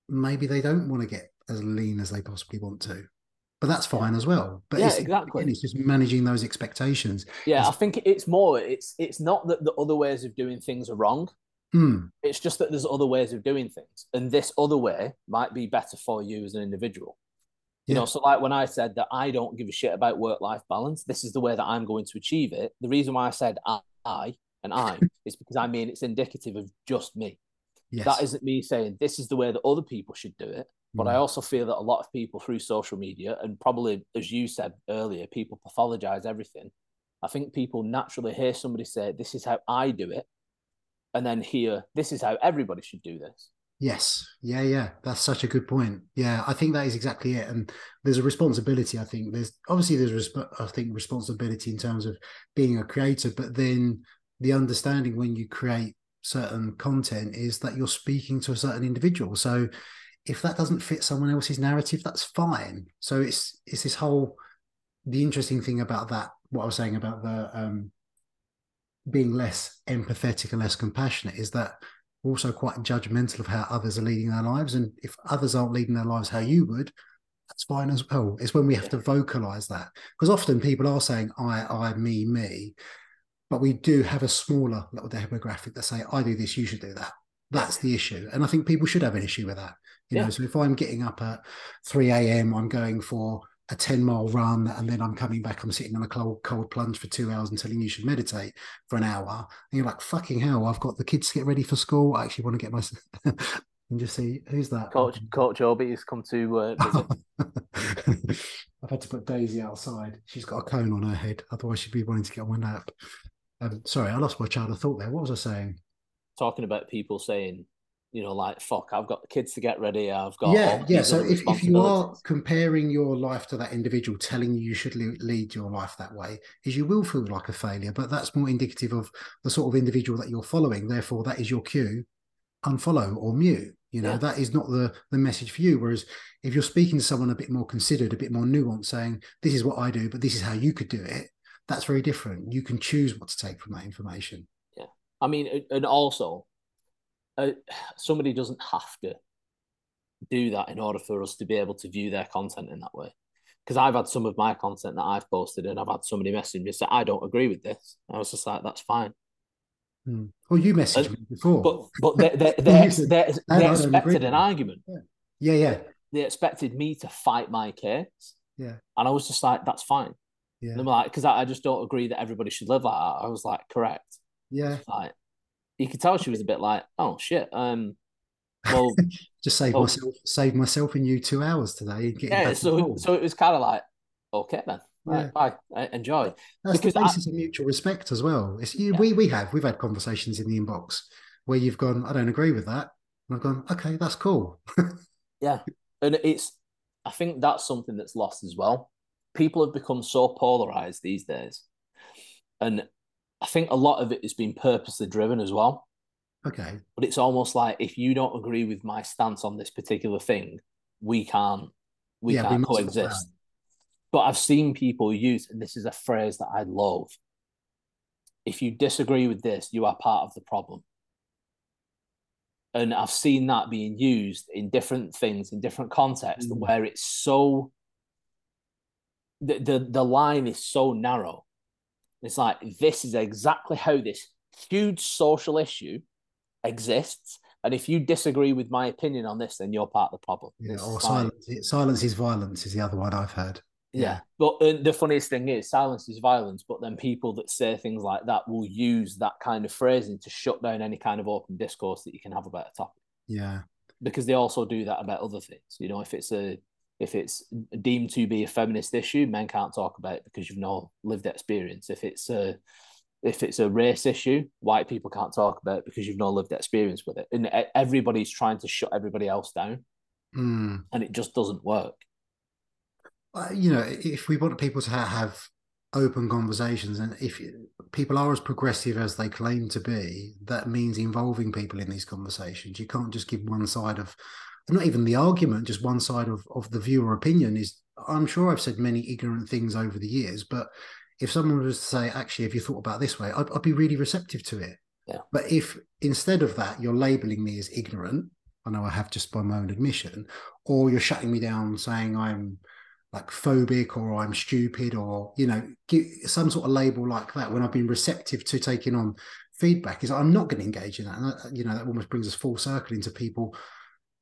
maybe they don't want to get as lean as they possibly want to but that's fine as well. But yeah, it's, exactly. Again, it's just managing those expectations. Yeah, it's, I think it's more. It's it's not that the other ways of doing things are wrong. Hmm. It's just that there's other ways of doing things, and this other way might be better for you as an individual. You yeah. know, so like when I said that I don't give a shit about work life balance, this is the way that I'm going to achieve it. The reason why I said I and I [LAUGHS] is because I mean it's indicative of just me. Yes. That isn't me saying this is the way that other people should do it. But I mm. also feel that a lot of people through social media, and probably as you said earlier, people pathologize everything. I think people naturally hear somebody say, This is how I do it, and then hear, This is how everybody should do this. Yes. Yeah, yeah. That's such a good point. Yeah, I think that is exactly it. And there's a responsibility, I think. There's obviously there's I think responsibility in terms of being a creator, but then the understanding when you create certain content is that you're speaking to a certain individual. So if that doesn't fit someone else's narrative, that's fine. So it's it's this whole the interesting thing about that, what I was saying about the um, being less empathetic and less compassionate is that we're also quite judgmental of how others are leading their lives. And if others aren't leading their lives how you would, that's fine as well. It's when we have to vocalize that. Because often people are saying I, I, me, me, but we do have a smaller little demographic that say, I do this, you should do that. That's the issue. And I think people should have an issue with that. You yeah. know, so if I'm getting up at 3 a.m., I'm going for a 10 mile run and then I'm coming back, I'm sitting on a cold, cold plunge for two hours and telling you should meditate for an hour. And you're like, fucking hell, I've got the kids to get ready for school. I actually want to get my. [LAUGHS] and just see who's that. Coach Coach Obi has come to uh. [LAUGHS] I've had to put Daisy outside. She's got a cone on her head. Otherwise, she'd be wanting to get on my nap. Um, sorry, I lost my child of thought there. What was I saying? Talking about people saying you know, like fuck, I've got the kids to get ready. I've got yeah, yeah. So if, if you are comparing your life to that individual, telling you you should lead your life that way, is you will feel like a failure. But that's more indicative of the sort of individual that you're following. Therefore, that is your cue: unfollow or mute. You know, yeah. that is not the the message for you. Whereas if you're speaking to someone a bit more considered, a bit more nuanced, saying, This is what I do, but this is how you could do it, that's very different. You can choose what to take from that information. Yeah. I mean, and also, uh, [SIGHS] somebody doesn't have to do that in order for us to be able to view their content in that way. Because I've had some of my content that I've posted and I've had somebody message me say, I don't agree with this. I was just like, that's fine. Hmm. Well, you messaged me before, but but they they [LAUGHS] they, they, they expected an argument. Yeah. yeah, yeah. They expected me to fight my case. Yeah, and I was just like, that's fine. Yeah, and I'm like, because I, I, just don't agree that everybody should live like that. I was like, correct. Yeah, like you could tell she was a bit like, oh shit. Um, [LAUGHS] well, just save well, myself, save myself and you two hours today. yeah, so so it was kind of like, okay then. Right, yeah. bye. Enjoy. That's because the basis I, of mutual respect as well. It's you, yeah. we we have we've had conversations in the inbox where you've gone, I don't agree with that, and I've gone, okay, that's cool. yeah, and it's I think that's something that's lost as well. People have become so polarized these days, and I think a lot of it has been purposely driven as well. Okay, but it's almost like if you don't agree with my stance on this particular thing, we can't we yeah, can't coexist. But I've seen people use, and this is a phrase that I love if you disagree with this, you are part of the problem. And I've seen that being used in different things, in different contexts, mm. where it's so the, the the line is so narrow. It's like this is exactly how this huge social issue exists. And if you disagree with my opinion on this, then you're part of the problem. Yeah, or silence, silence is violence is the other one I've heard. Yeah. But uh, the funniest thing is silence is violence. But then people that say things like that will use that kind of phrasing to shut down any kind of open discourse that you can have about a topic. Yeah. Because they also do that about other things. You know, if it's a if it's deemed to be a feminist issue, men can't talk about it because you've no lived experience. If it's a if it's a race issue, white people can't talk about it because you've no lived experience with it. And everybody's trying to shut everybody else down. Mm. And it just doesn't work you know, if we want people to have open conversations, and if people are as progressive as they claim to be, that means involving people in these conversations. You can't just give one side of, not even the argument, just one side of, of the view or opinion. Is I'm sure I've said many ignorant things over the years, but if someone was to say, actually, have you thought about this way, I'd, I'd be really receptive to it. Yeah. But if instead of that, you're labeling me as ignorant, I know I have just by my own admission, or you're shutting me down saying I'm like phobic or I'm stupid or you know some sort of label like that when I've been receptive to taking on feedback is I'm not going to engage in that and that, you know that almost brings us full circle into people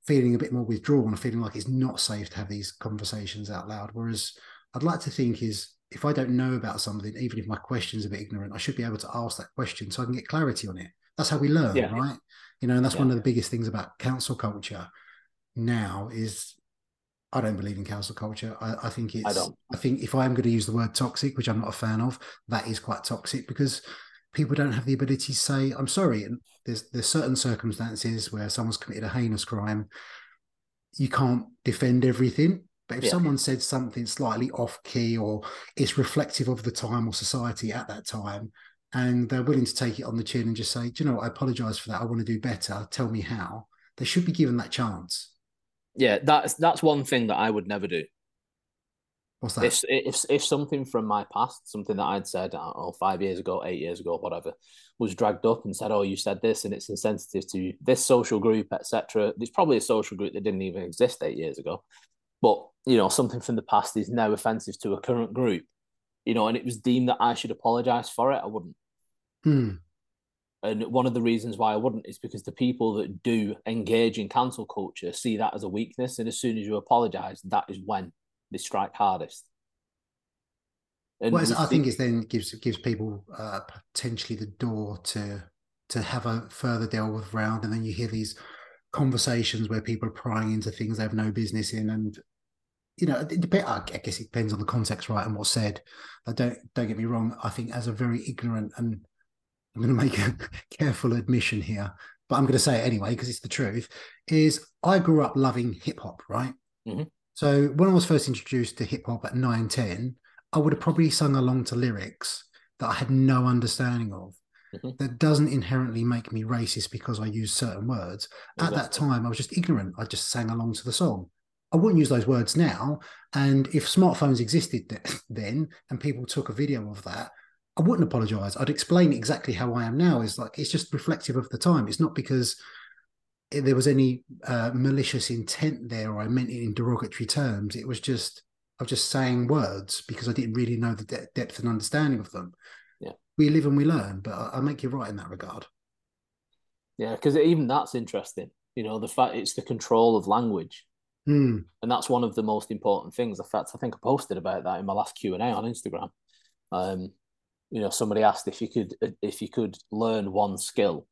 feeling a bit more withdrawn feeling like it's not safe to have these conversations out loud whereas I'd like to think is if I don't know about something even if my question's a bit ignorant I should be able to ask that question so I can get clarity on it that's how we learn yeah. right you know and that's yeah. one of the biggest things about cancel culture now is I don't believe in cancel culture. I, I think it's. I. I think if I am going to use the word toxic, which I'm not a fan of, that is quite toxic because people don't have the ability to say, "I'm sorry." And there's there's certain circumstances where someone's committed a heinous crime. You can't defend everything, but if yeah. someone said something slightly off key or it's reflective of the time or society at that time, and they're willing to take it on the chin and just say, "Do you know, what? I apologise for that. I want to do better. Tell me how." They should be given that chance yeah, that's that's one thing that I would never do. What's that? If if if something from my past, something that I'd said, oh, five years ago, eight years ago, whatever, was dragged up and said, "Oh, you said this, and it's insensitive to this social group, etc." There's probably a social group that didn't even exist eight years ago, but you know, something from the past is now offensive to a current group, you know, and it was deemed that I should apologize for it. I wouldn't. Hmm. And one of the reasons why I wouldn't is because the people that do engage in cancel culture see that as a weakness. And as soon as you apologize, that is when they strike hardest. And well, I think it then gives gives people uh, potentially the door to to have a further delve round, and then you hear these conversations where people are prying into things they have no business in, and you know, it depends. I guess it depends on the context, right, and what's said. But don't don't get me wrong. I think as a very ignorant and I'm going to make a [LAUGHS] careful admission here, but I'm going to say it anyway because it's the truth. Is I grew up loving hip hop, right? Mm-hmm. So when I was first introduced to hip hop at nine, 10, I would have probably sung along to lyrics that I had no understanding of. Mm-hmm. That doesn't inherently make me racist because I use certain words. Exactly. At that time, I was just ignorant. I just sang along to the song. I wouldn't use those words now. And if smartphones existed [LAUGHS] then and people took a video of that, I wouldn't apologize. I'd explain exactly how I am now. Is like it's just reflective of the time. It's not because there was any uh, malicious intent there or I meant it in derogatory terms. It was just I was just saying words because I didn't really know the de- depth and understanding of them. Yeah, we live and we learn, but I, I make you right in that regard. Yeah, because even that's interesting. You know, the fact it's the control of language. Mm. And that's one of the most important things. In fact, I think I posted about that in my last Q and A on Instagram. Um, you know, somebody asked if you could if you could learn one skill,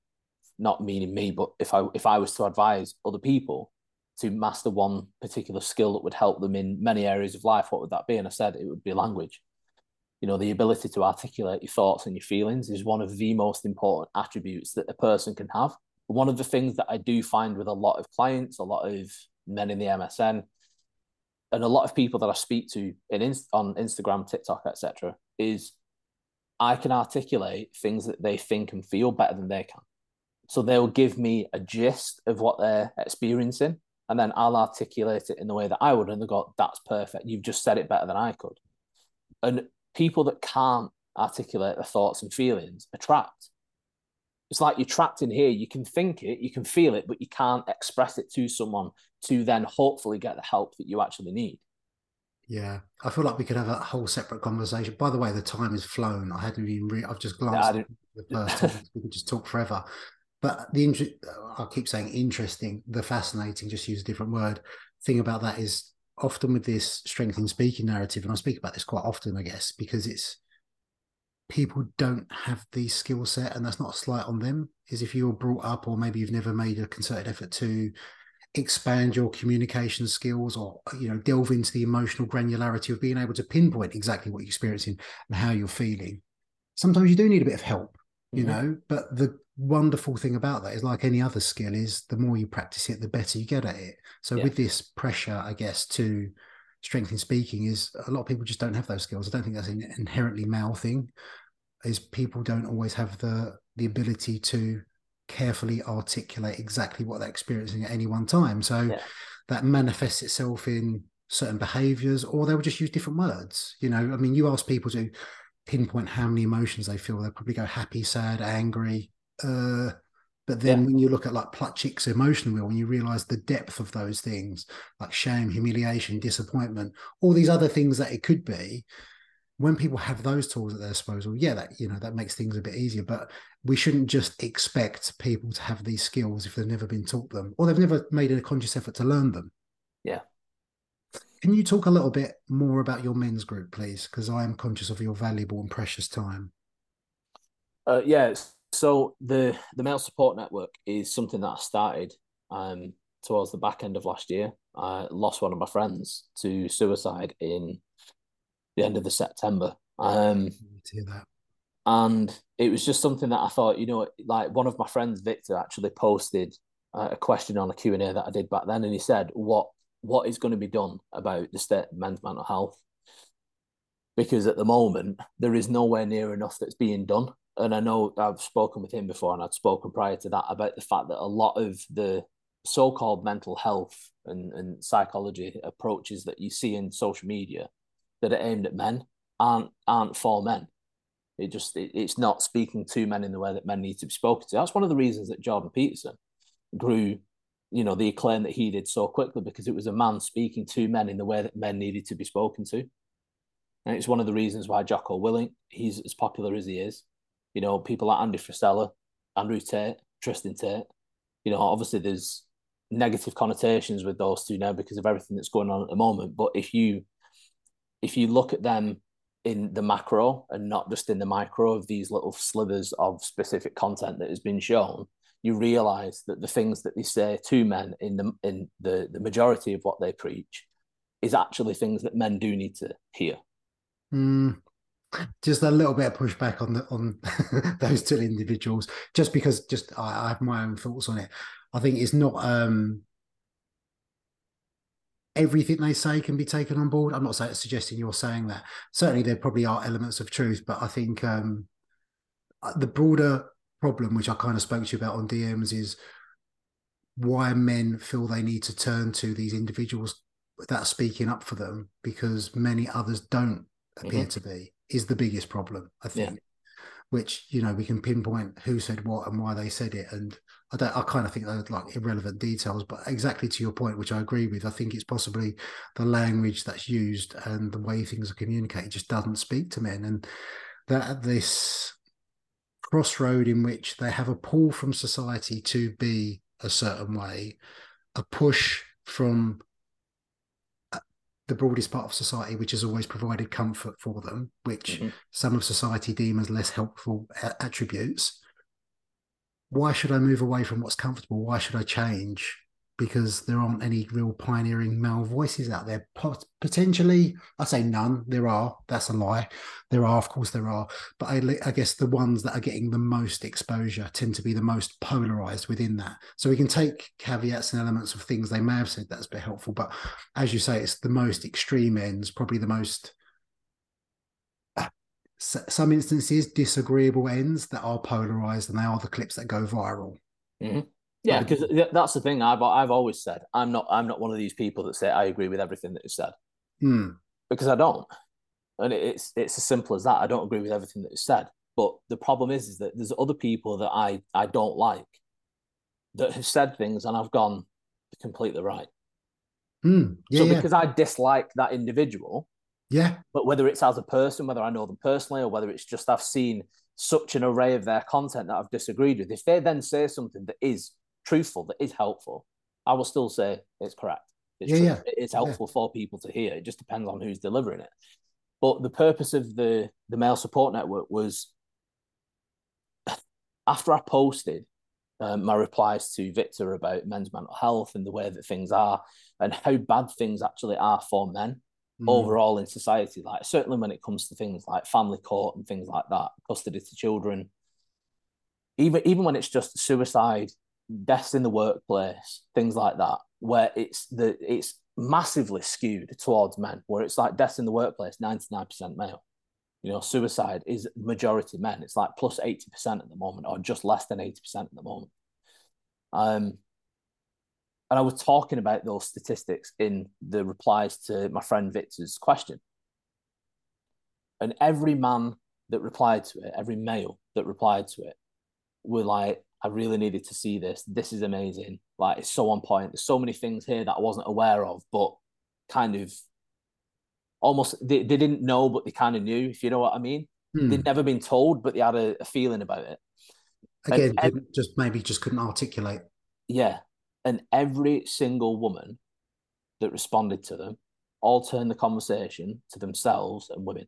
not meaning me, but if I if I was to advise other people to master one particular skill that would help them in many areas of life, what would that be? And I said it would be language. You know, the ability to articulate your thoughts and your feelings is one of the most important attributes that a person can have. One of the things that I do find with a lot of clients, a lot of men in the MSN, and a lot of people that I speak to in on Instagram, TikTok, etc., is I can articulate things that they think and feel better than they can. So they'll give me a gist of what they're experiencing, and then I'll articulate it in the way that I would, and they go, "That's perfect. You've just said it better than I could." And people that can't articulate their thoughts and feelings are trapped it's like you're trapped in here. You can think it, you can feel it, but you can't express it to someone to then hopefully get the help that you actually need. Yeah, I feel like we could have a whole separate conversation. By the way, the time has flown. I hadn't even. Re- I've just glanced yeah, the first time. [LAUGHS] we could just talk forever. But the interest, I keep saying interesting, the fascinating. Just use a different word. Thing about that is often with this strength in speaking narrative, and I speak about this quite often, I guess, because it's people don't have the skill set, and that's not a slight on them. Is if you were brought up, or maybe you've never made a concerted effort to expand your communication skills, or you know, delve into the emotional granularity of being able to pinpoint exactly what you're experiencing and how you're feeling. Sometimes you do need a bit of help, you mm-hmm. know. But the wonderful thing about that is, like any other skill, is the more you practice it, the better you get at it. So yeah. with this pressure, I guess to strength in speaking is a lot of people just don't have those skills. I don't think that's an inherently male thing. Is people don't always have the the ability to carefully articulate exactly what they're experiencing at any one time. So yeah. that manifests itself in certain behaviors, or they'll just use different words. You know, I mean, you ask people to pinpoint how many emotions they feel, they'll probably go happy, sad, angry, uh, but then yeah. when you look at like Plutchik's emotional wheel, when you realize the depth of those things, like shame, humiliation, disappointment, all these other things that it could be, when people have those tools at their disposal, yeah, that you know that makes things a bit easier. But we shouldn't just expect people to have these skills if they've never been taught them or they've never made a conscious effort to learn them. Yeah. Can you talk a little bit more about your men's group, please? Because I am conscious of your valuable and precious time. Uh, yeah, so the the male support network is something that I started um, towards the back end of last year. I lost one of my friends to suicide in the end of the September. Um, and it was just something that I thought, you know, like one of my friends, Victor, actually posted uh, a question on a Q and A that I did back then, and he said, "What what is going to be done about the state men's mental health?" Because at the moment, there is nowhere near enough that's being done and I know I've spoken with him before, and I'd spoken prior to that about the fact that a lot of the so-called mental health and, and psychology approaches that you see in social media that are aimed at men aren't aren't for men. It just it, it's not speaking to men in the way that men need to be spoken to. That's one of the reasons that Jordan Peterson grew, you know, the acclaim that he did so quickly because it was a man speaking to men in the way that men needed to be spoken to. And it's one of the reasons why Jocko Willink, he's as popular as he is. You know, people like Andy Frisella, Andrew Tate, Tristan Tate. You know, obviously there's negative connotations with those two now because of everything that's going on at the moment. But if you if you look at them in the macro and not just in the micro of these little slivers of specific content that has been shown, you realize that the things that they say to men in the in the, the majority of what they preach is actually things that men do need to hear. Mm, just a little bit of pushback on the on [LAUGHS] those two individuals just because just I, I, have my own thoughts on it. I think it's not um everything they say can be taken on board. I'm not saying, suggesting you're saying that. Certainly there probably are elements of truth but i think um uh, the broader problem, which I kind of spoke to you about on DMs, is why men feel they need to turn to these individuals that are speaking up for them because many others don't appear mm-hmm. to be is the biggest problem. I think. Yeah. Which you know we can pinpoint who said what and why they said it, and I don't. I kind of think they're like irrelevant details, but exactly to your point, which I agree with. I think it's possibly the language that's used and the way things are communicated just doesn't speak to men, and that this crossroad in which they have a pull from society to be a certain way, a push from the broadest part of society, which has always provided comfort for them, which mm-hmm. some of society deem as less helpful attributes. Why should I move away from what's comfortable? Why should I change? Because there aren't any real pioneering male voices out there. Potentially, I say none. There are. That's a lie. There are, of course, there are. But I, I, guess the ones that are getting the most exposure tend to be the most polarized within that. So we can take caveats and elements of things they may have said that's been helpful. But as you say, it's the most extreme ends, probably the most some instances disagreeable ends that are polarized and they are the clips that go viral mm-hmm. Yeah, because that's the thing I've I've always said. I'm not I'm not one of these people that say I agree with everything that is said. Hmm. Because I don't. And it's it's as simple as that. I don't agree with everything that is said. But the problem is, is that there's other people that I I don't like that have said things and I've gone completely right. Mm, yeah, so yeah. because I dislike that individual, yeah. But whether it's as a person, whether I know them personally, or whether it's just I've seen such an array of their content that I've disagreed with, if they then say something that is truthful, that is helpful, I will still say it's correct. It's yeah, yeah. It's helpful yeah. for people to hear. It just depends on who's delivering it. But the purpose of the the male support network was [SIGHS] after I posted um, my replies to Victor about men's mental health and the way that things are and how bad things actually are for men mm. overall in society. Like certainly when it comes to things like family court and things like that, custody to children, even even when it's just suicide deaths in the workplace, things like that, where it's the it's massively skewed towards men, where it's like deaths in the workplace, 99% male. You know, suicide is majority men. It's like plus 80% at the moment, or just less than 80% at the moment. Um, and I was talking about those statistics in the replies to my friend Victor's question. And every man that replied to it, every male that replied to it, were like, I really needed to see this. This is amazing. Like it's so on point. There's so many things here that I wasn't aware of, but kind of almost they, they didn't know, but they kind of knew, if you know what I mean. Hmm. They'd never been told, but they had a, a feeling about it. Again, and, just maybe just couldn't articulate. Yeah. And every single woman that responded to them all turned the conversation to themselves and women.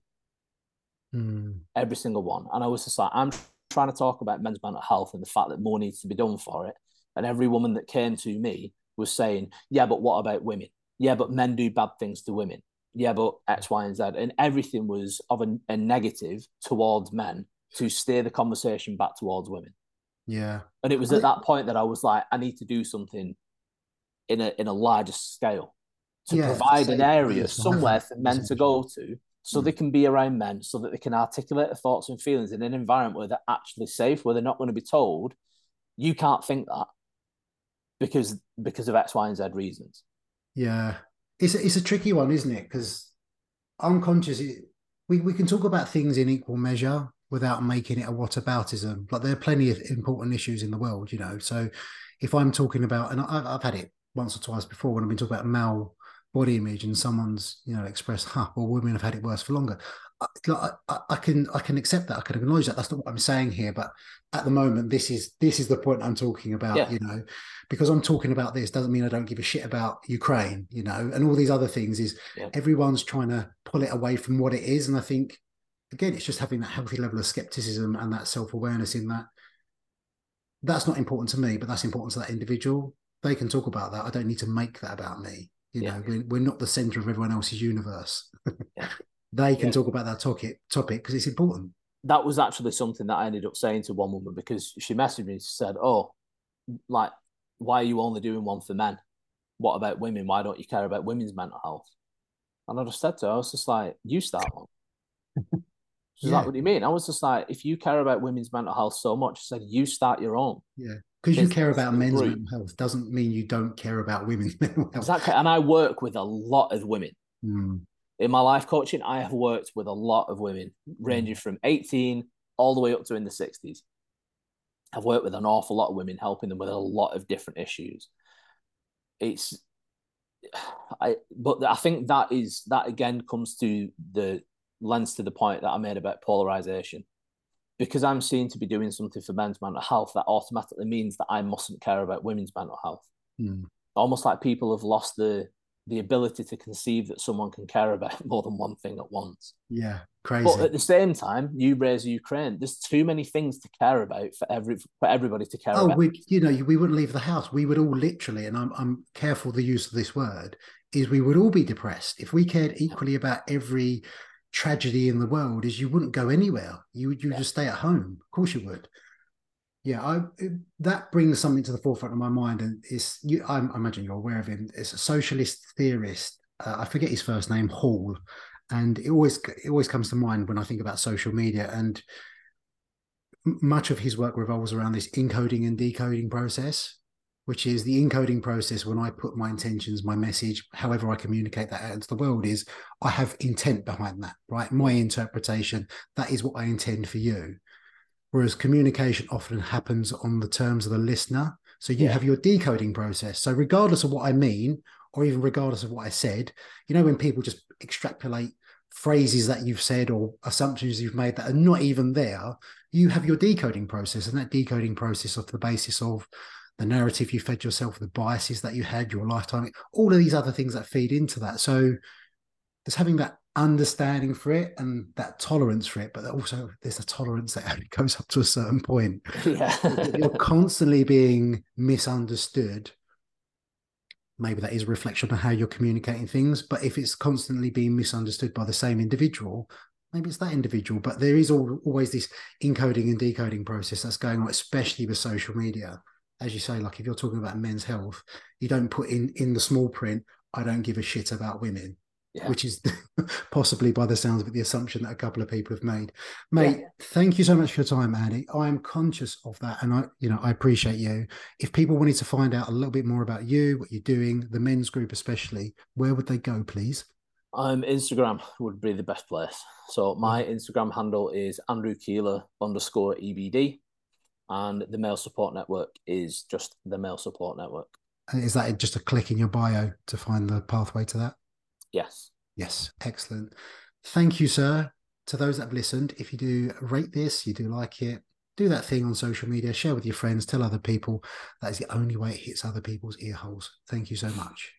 Hmm. Every single one. And I was just like, I'm trying to talk about men's mental health and the fact that more needs to be done for it. And every woman that came to me was saying, Yeah, but what about women? Yeah, but men do bad things to women. Yeah, but X, Y, and Z. And everything was of a, a negative towards men to steer the conversation back towards women. Yeah. And it was at that point that I was like, I need to do something in a in a larger scale to yeah, provide an area somewhere for men to go to so mm. they can be around men, so that they can articulate their thoughts and feelings in an environment where they're actually safe, where they're not going to be told, you can't think that because because of X, Y, and Z reasons. Yeah, it's a, it's a tricky one, isn't it? Because unconscious, we we can talk about things in equal measure without making it a whataboutism. Like there are plenty of important issues in the world, you know. So if I'm talking about, and I've, I've had it once or twice before when I've been talking about mal body image and someone's you know expressed huh well women have had it worse for longer. I, I, I, can I can accept that. I can acknowledge that. That's not what I'm saying here but at the moment this is this is the point I'm talking about yeah. you know because I'm talking about this doesn't mean I don't give a shit about Ukraine you know and all these other things is yeah. everyone's trying to pull it away from what it is and I think again it's just having that healthy level of skepticism and that self-awareness in that that's not important to me but that's important to that individual. They can talk about that. I don't need to make that about me you yeah. know, we're, we're not the center of everyone else's universe. [LAUGHS] yeah. They can yeah. talk about that topic topic because it's important. That was actually something that I ended up saying to one woman because she messaged me. She said, "Oh, like, why are you only doing one for men? What about women? Why don't you care about women's mental health?" And I just said to her, "I was just like, you start one." She's yeah. like, what do you mean? I was just like, if you care about women's mental health so much, I said, you start your own. Yeah. Because you care about men's group. mental health doesn't mean you don't care about [LAUGHS] women's mental health. Exactly. And I work with a lot of women. Mm. In my life coaching, I have worked with a lot of women, ranging from 18 all the way up to in the 60s. I've worked with an awful lot of women, helping them with a lot of different issues. It's, [SIGHS] I, but I think that is that again comes to the lens to the point that I made about polarization. Because I'm seen to be doing something for men's mental health, that automatically means that I mustn't care about women's mental health. Mm. Almost like people have lost the the ability to conceive that someone can care about [LAUGHS] more than one thing at once. Yeah, crazy. But at the same time, you raise Ukraine. There's too many things to care about for every for everybody to care oh, about. we you know we wouldn't leave the house. We would all literally, and I'm I'm careful the use of this word, is we would all be depressed if we cared equally about every tragedy in the world is you wouldn't go anywhere. You would you yeah. just stay at home. Of course you would. Yeah, I it, that brings something to the forefront of my mind, and it's you. I, I imagine you're aware of him. It's a socialist theorist. Uh, I forget his first name, Hall, and it always it always comes to mind when I think about social media. And much of his work revolves around this encoding and decoding process which is the encoding process when I put my intentions, my message, however I communicate that out into the world, is I have intent behind that, right? My interpretation, that is what I intend for you. Whereas communication often happens on the terms of the listener. So you yeah. have your decoding process. So regardless of what I mean, or even regardless of what I said, you know, when people just extrapolate phrases that you've said or assumptions you've made that are not even there, you have your decoding process, and that decoding process off the basis of the narrative you fed yourself, the biases that you had, your lifetime, all of these other things that feed into that. So there's having that understanding for it and that tolerance for it, but also there's a tolerance that [LAUGHS] only goes up to a certain point. [LAUGHS] Yeah. You're constantly being misunderstood. Maybe that is a reflection on how you're communicating things, but if it's constantly being misunderstood by the same individual, maybe it's that individual. But there is always this encoding and decoding process that's going on, especially with social media as you say, like if you're talking about men's health, you don't put in in the small print, I don't give a shit about women. Yeah. Which is [LAUGHS] possibly by the sounds of it, the assumption that a couple of people have made. Mate, yeah. thank you so much for your time, Andy. I am conscious of that and I, you know, I appreciate you. If people wanted to find out a little bit more about you, what you're doing, the men's group especially, where would they go, please? Um, Instagram would be the best place. So my Instagram handle is Andrew Keiller underscore EBD and the Male Support Network is just the Male Support Network. Is that just a click in your bio to find the pathway to that? Yes. Yes, excellent. Thank you, sir. To those that have listened, if you do rate this, you do like it, do that thing on social media, share with your friends, tell other people. That is the only way it hits other people's ear holes. Thank you so much.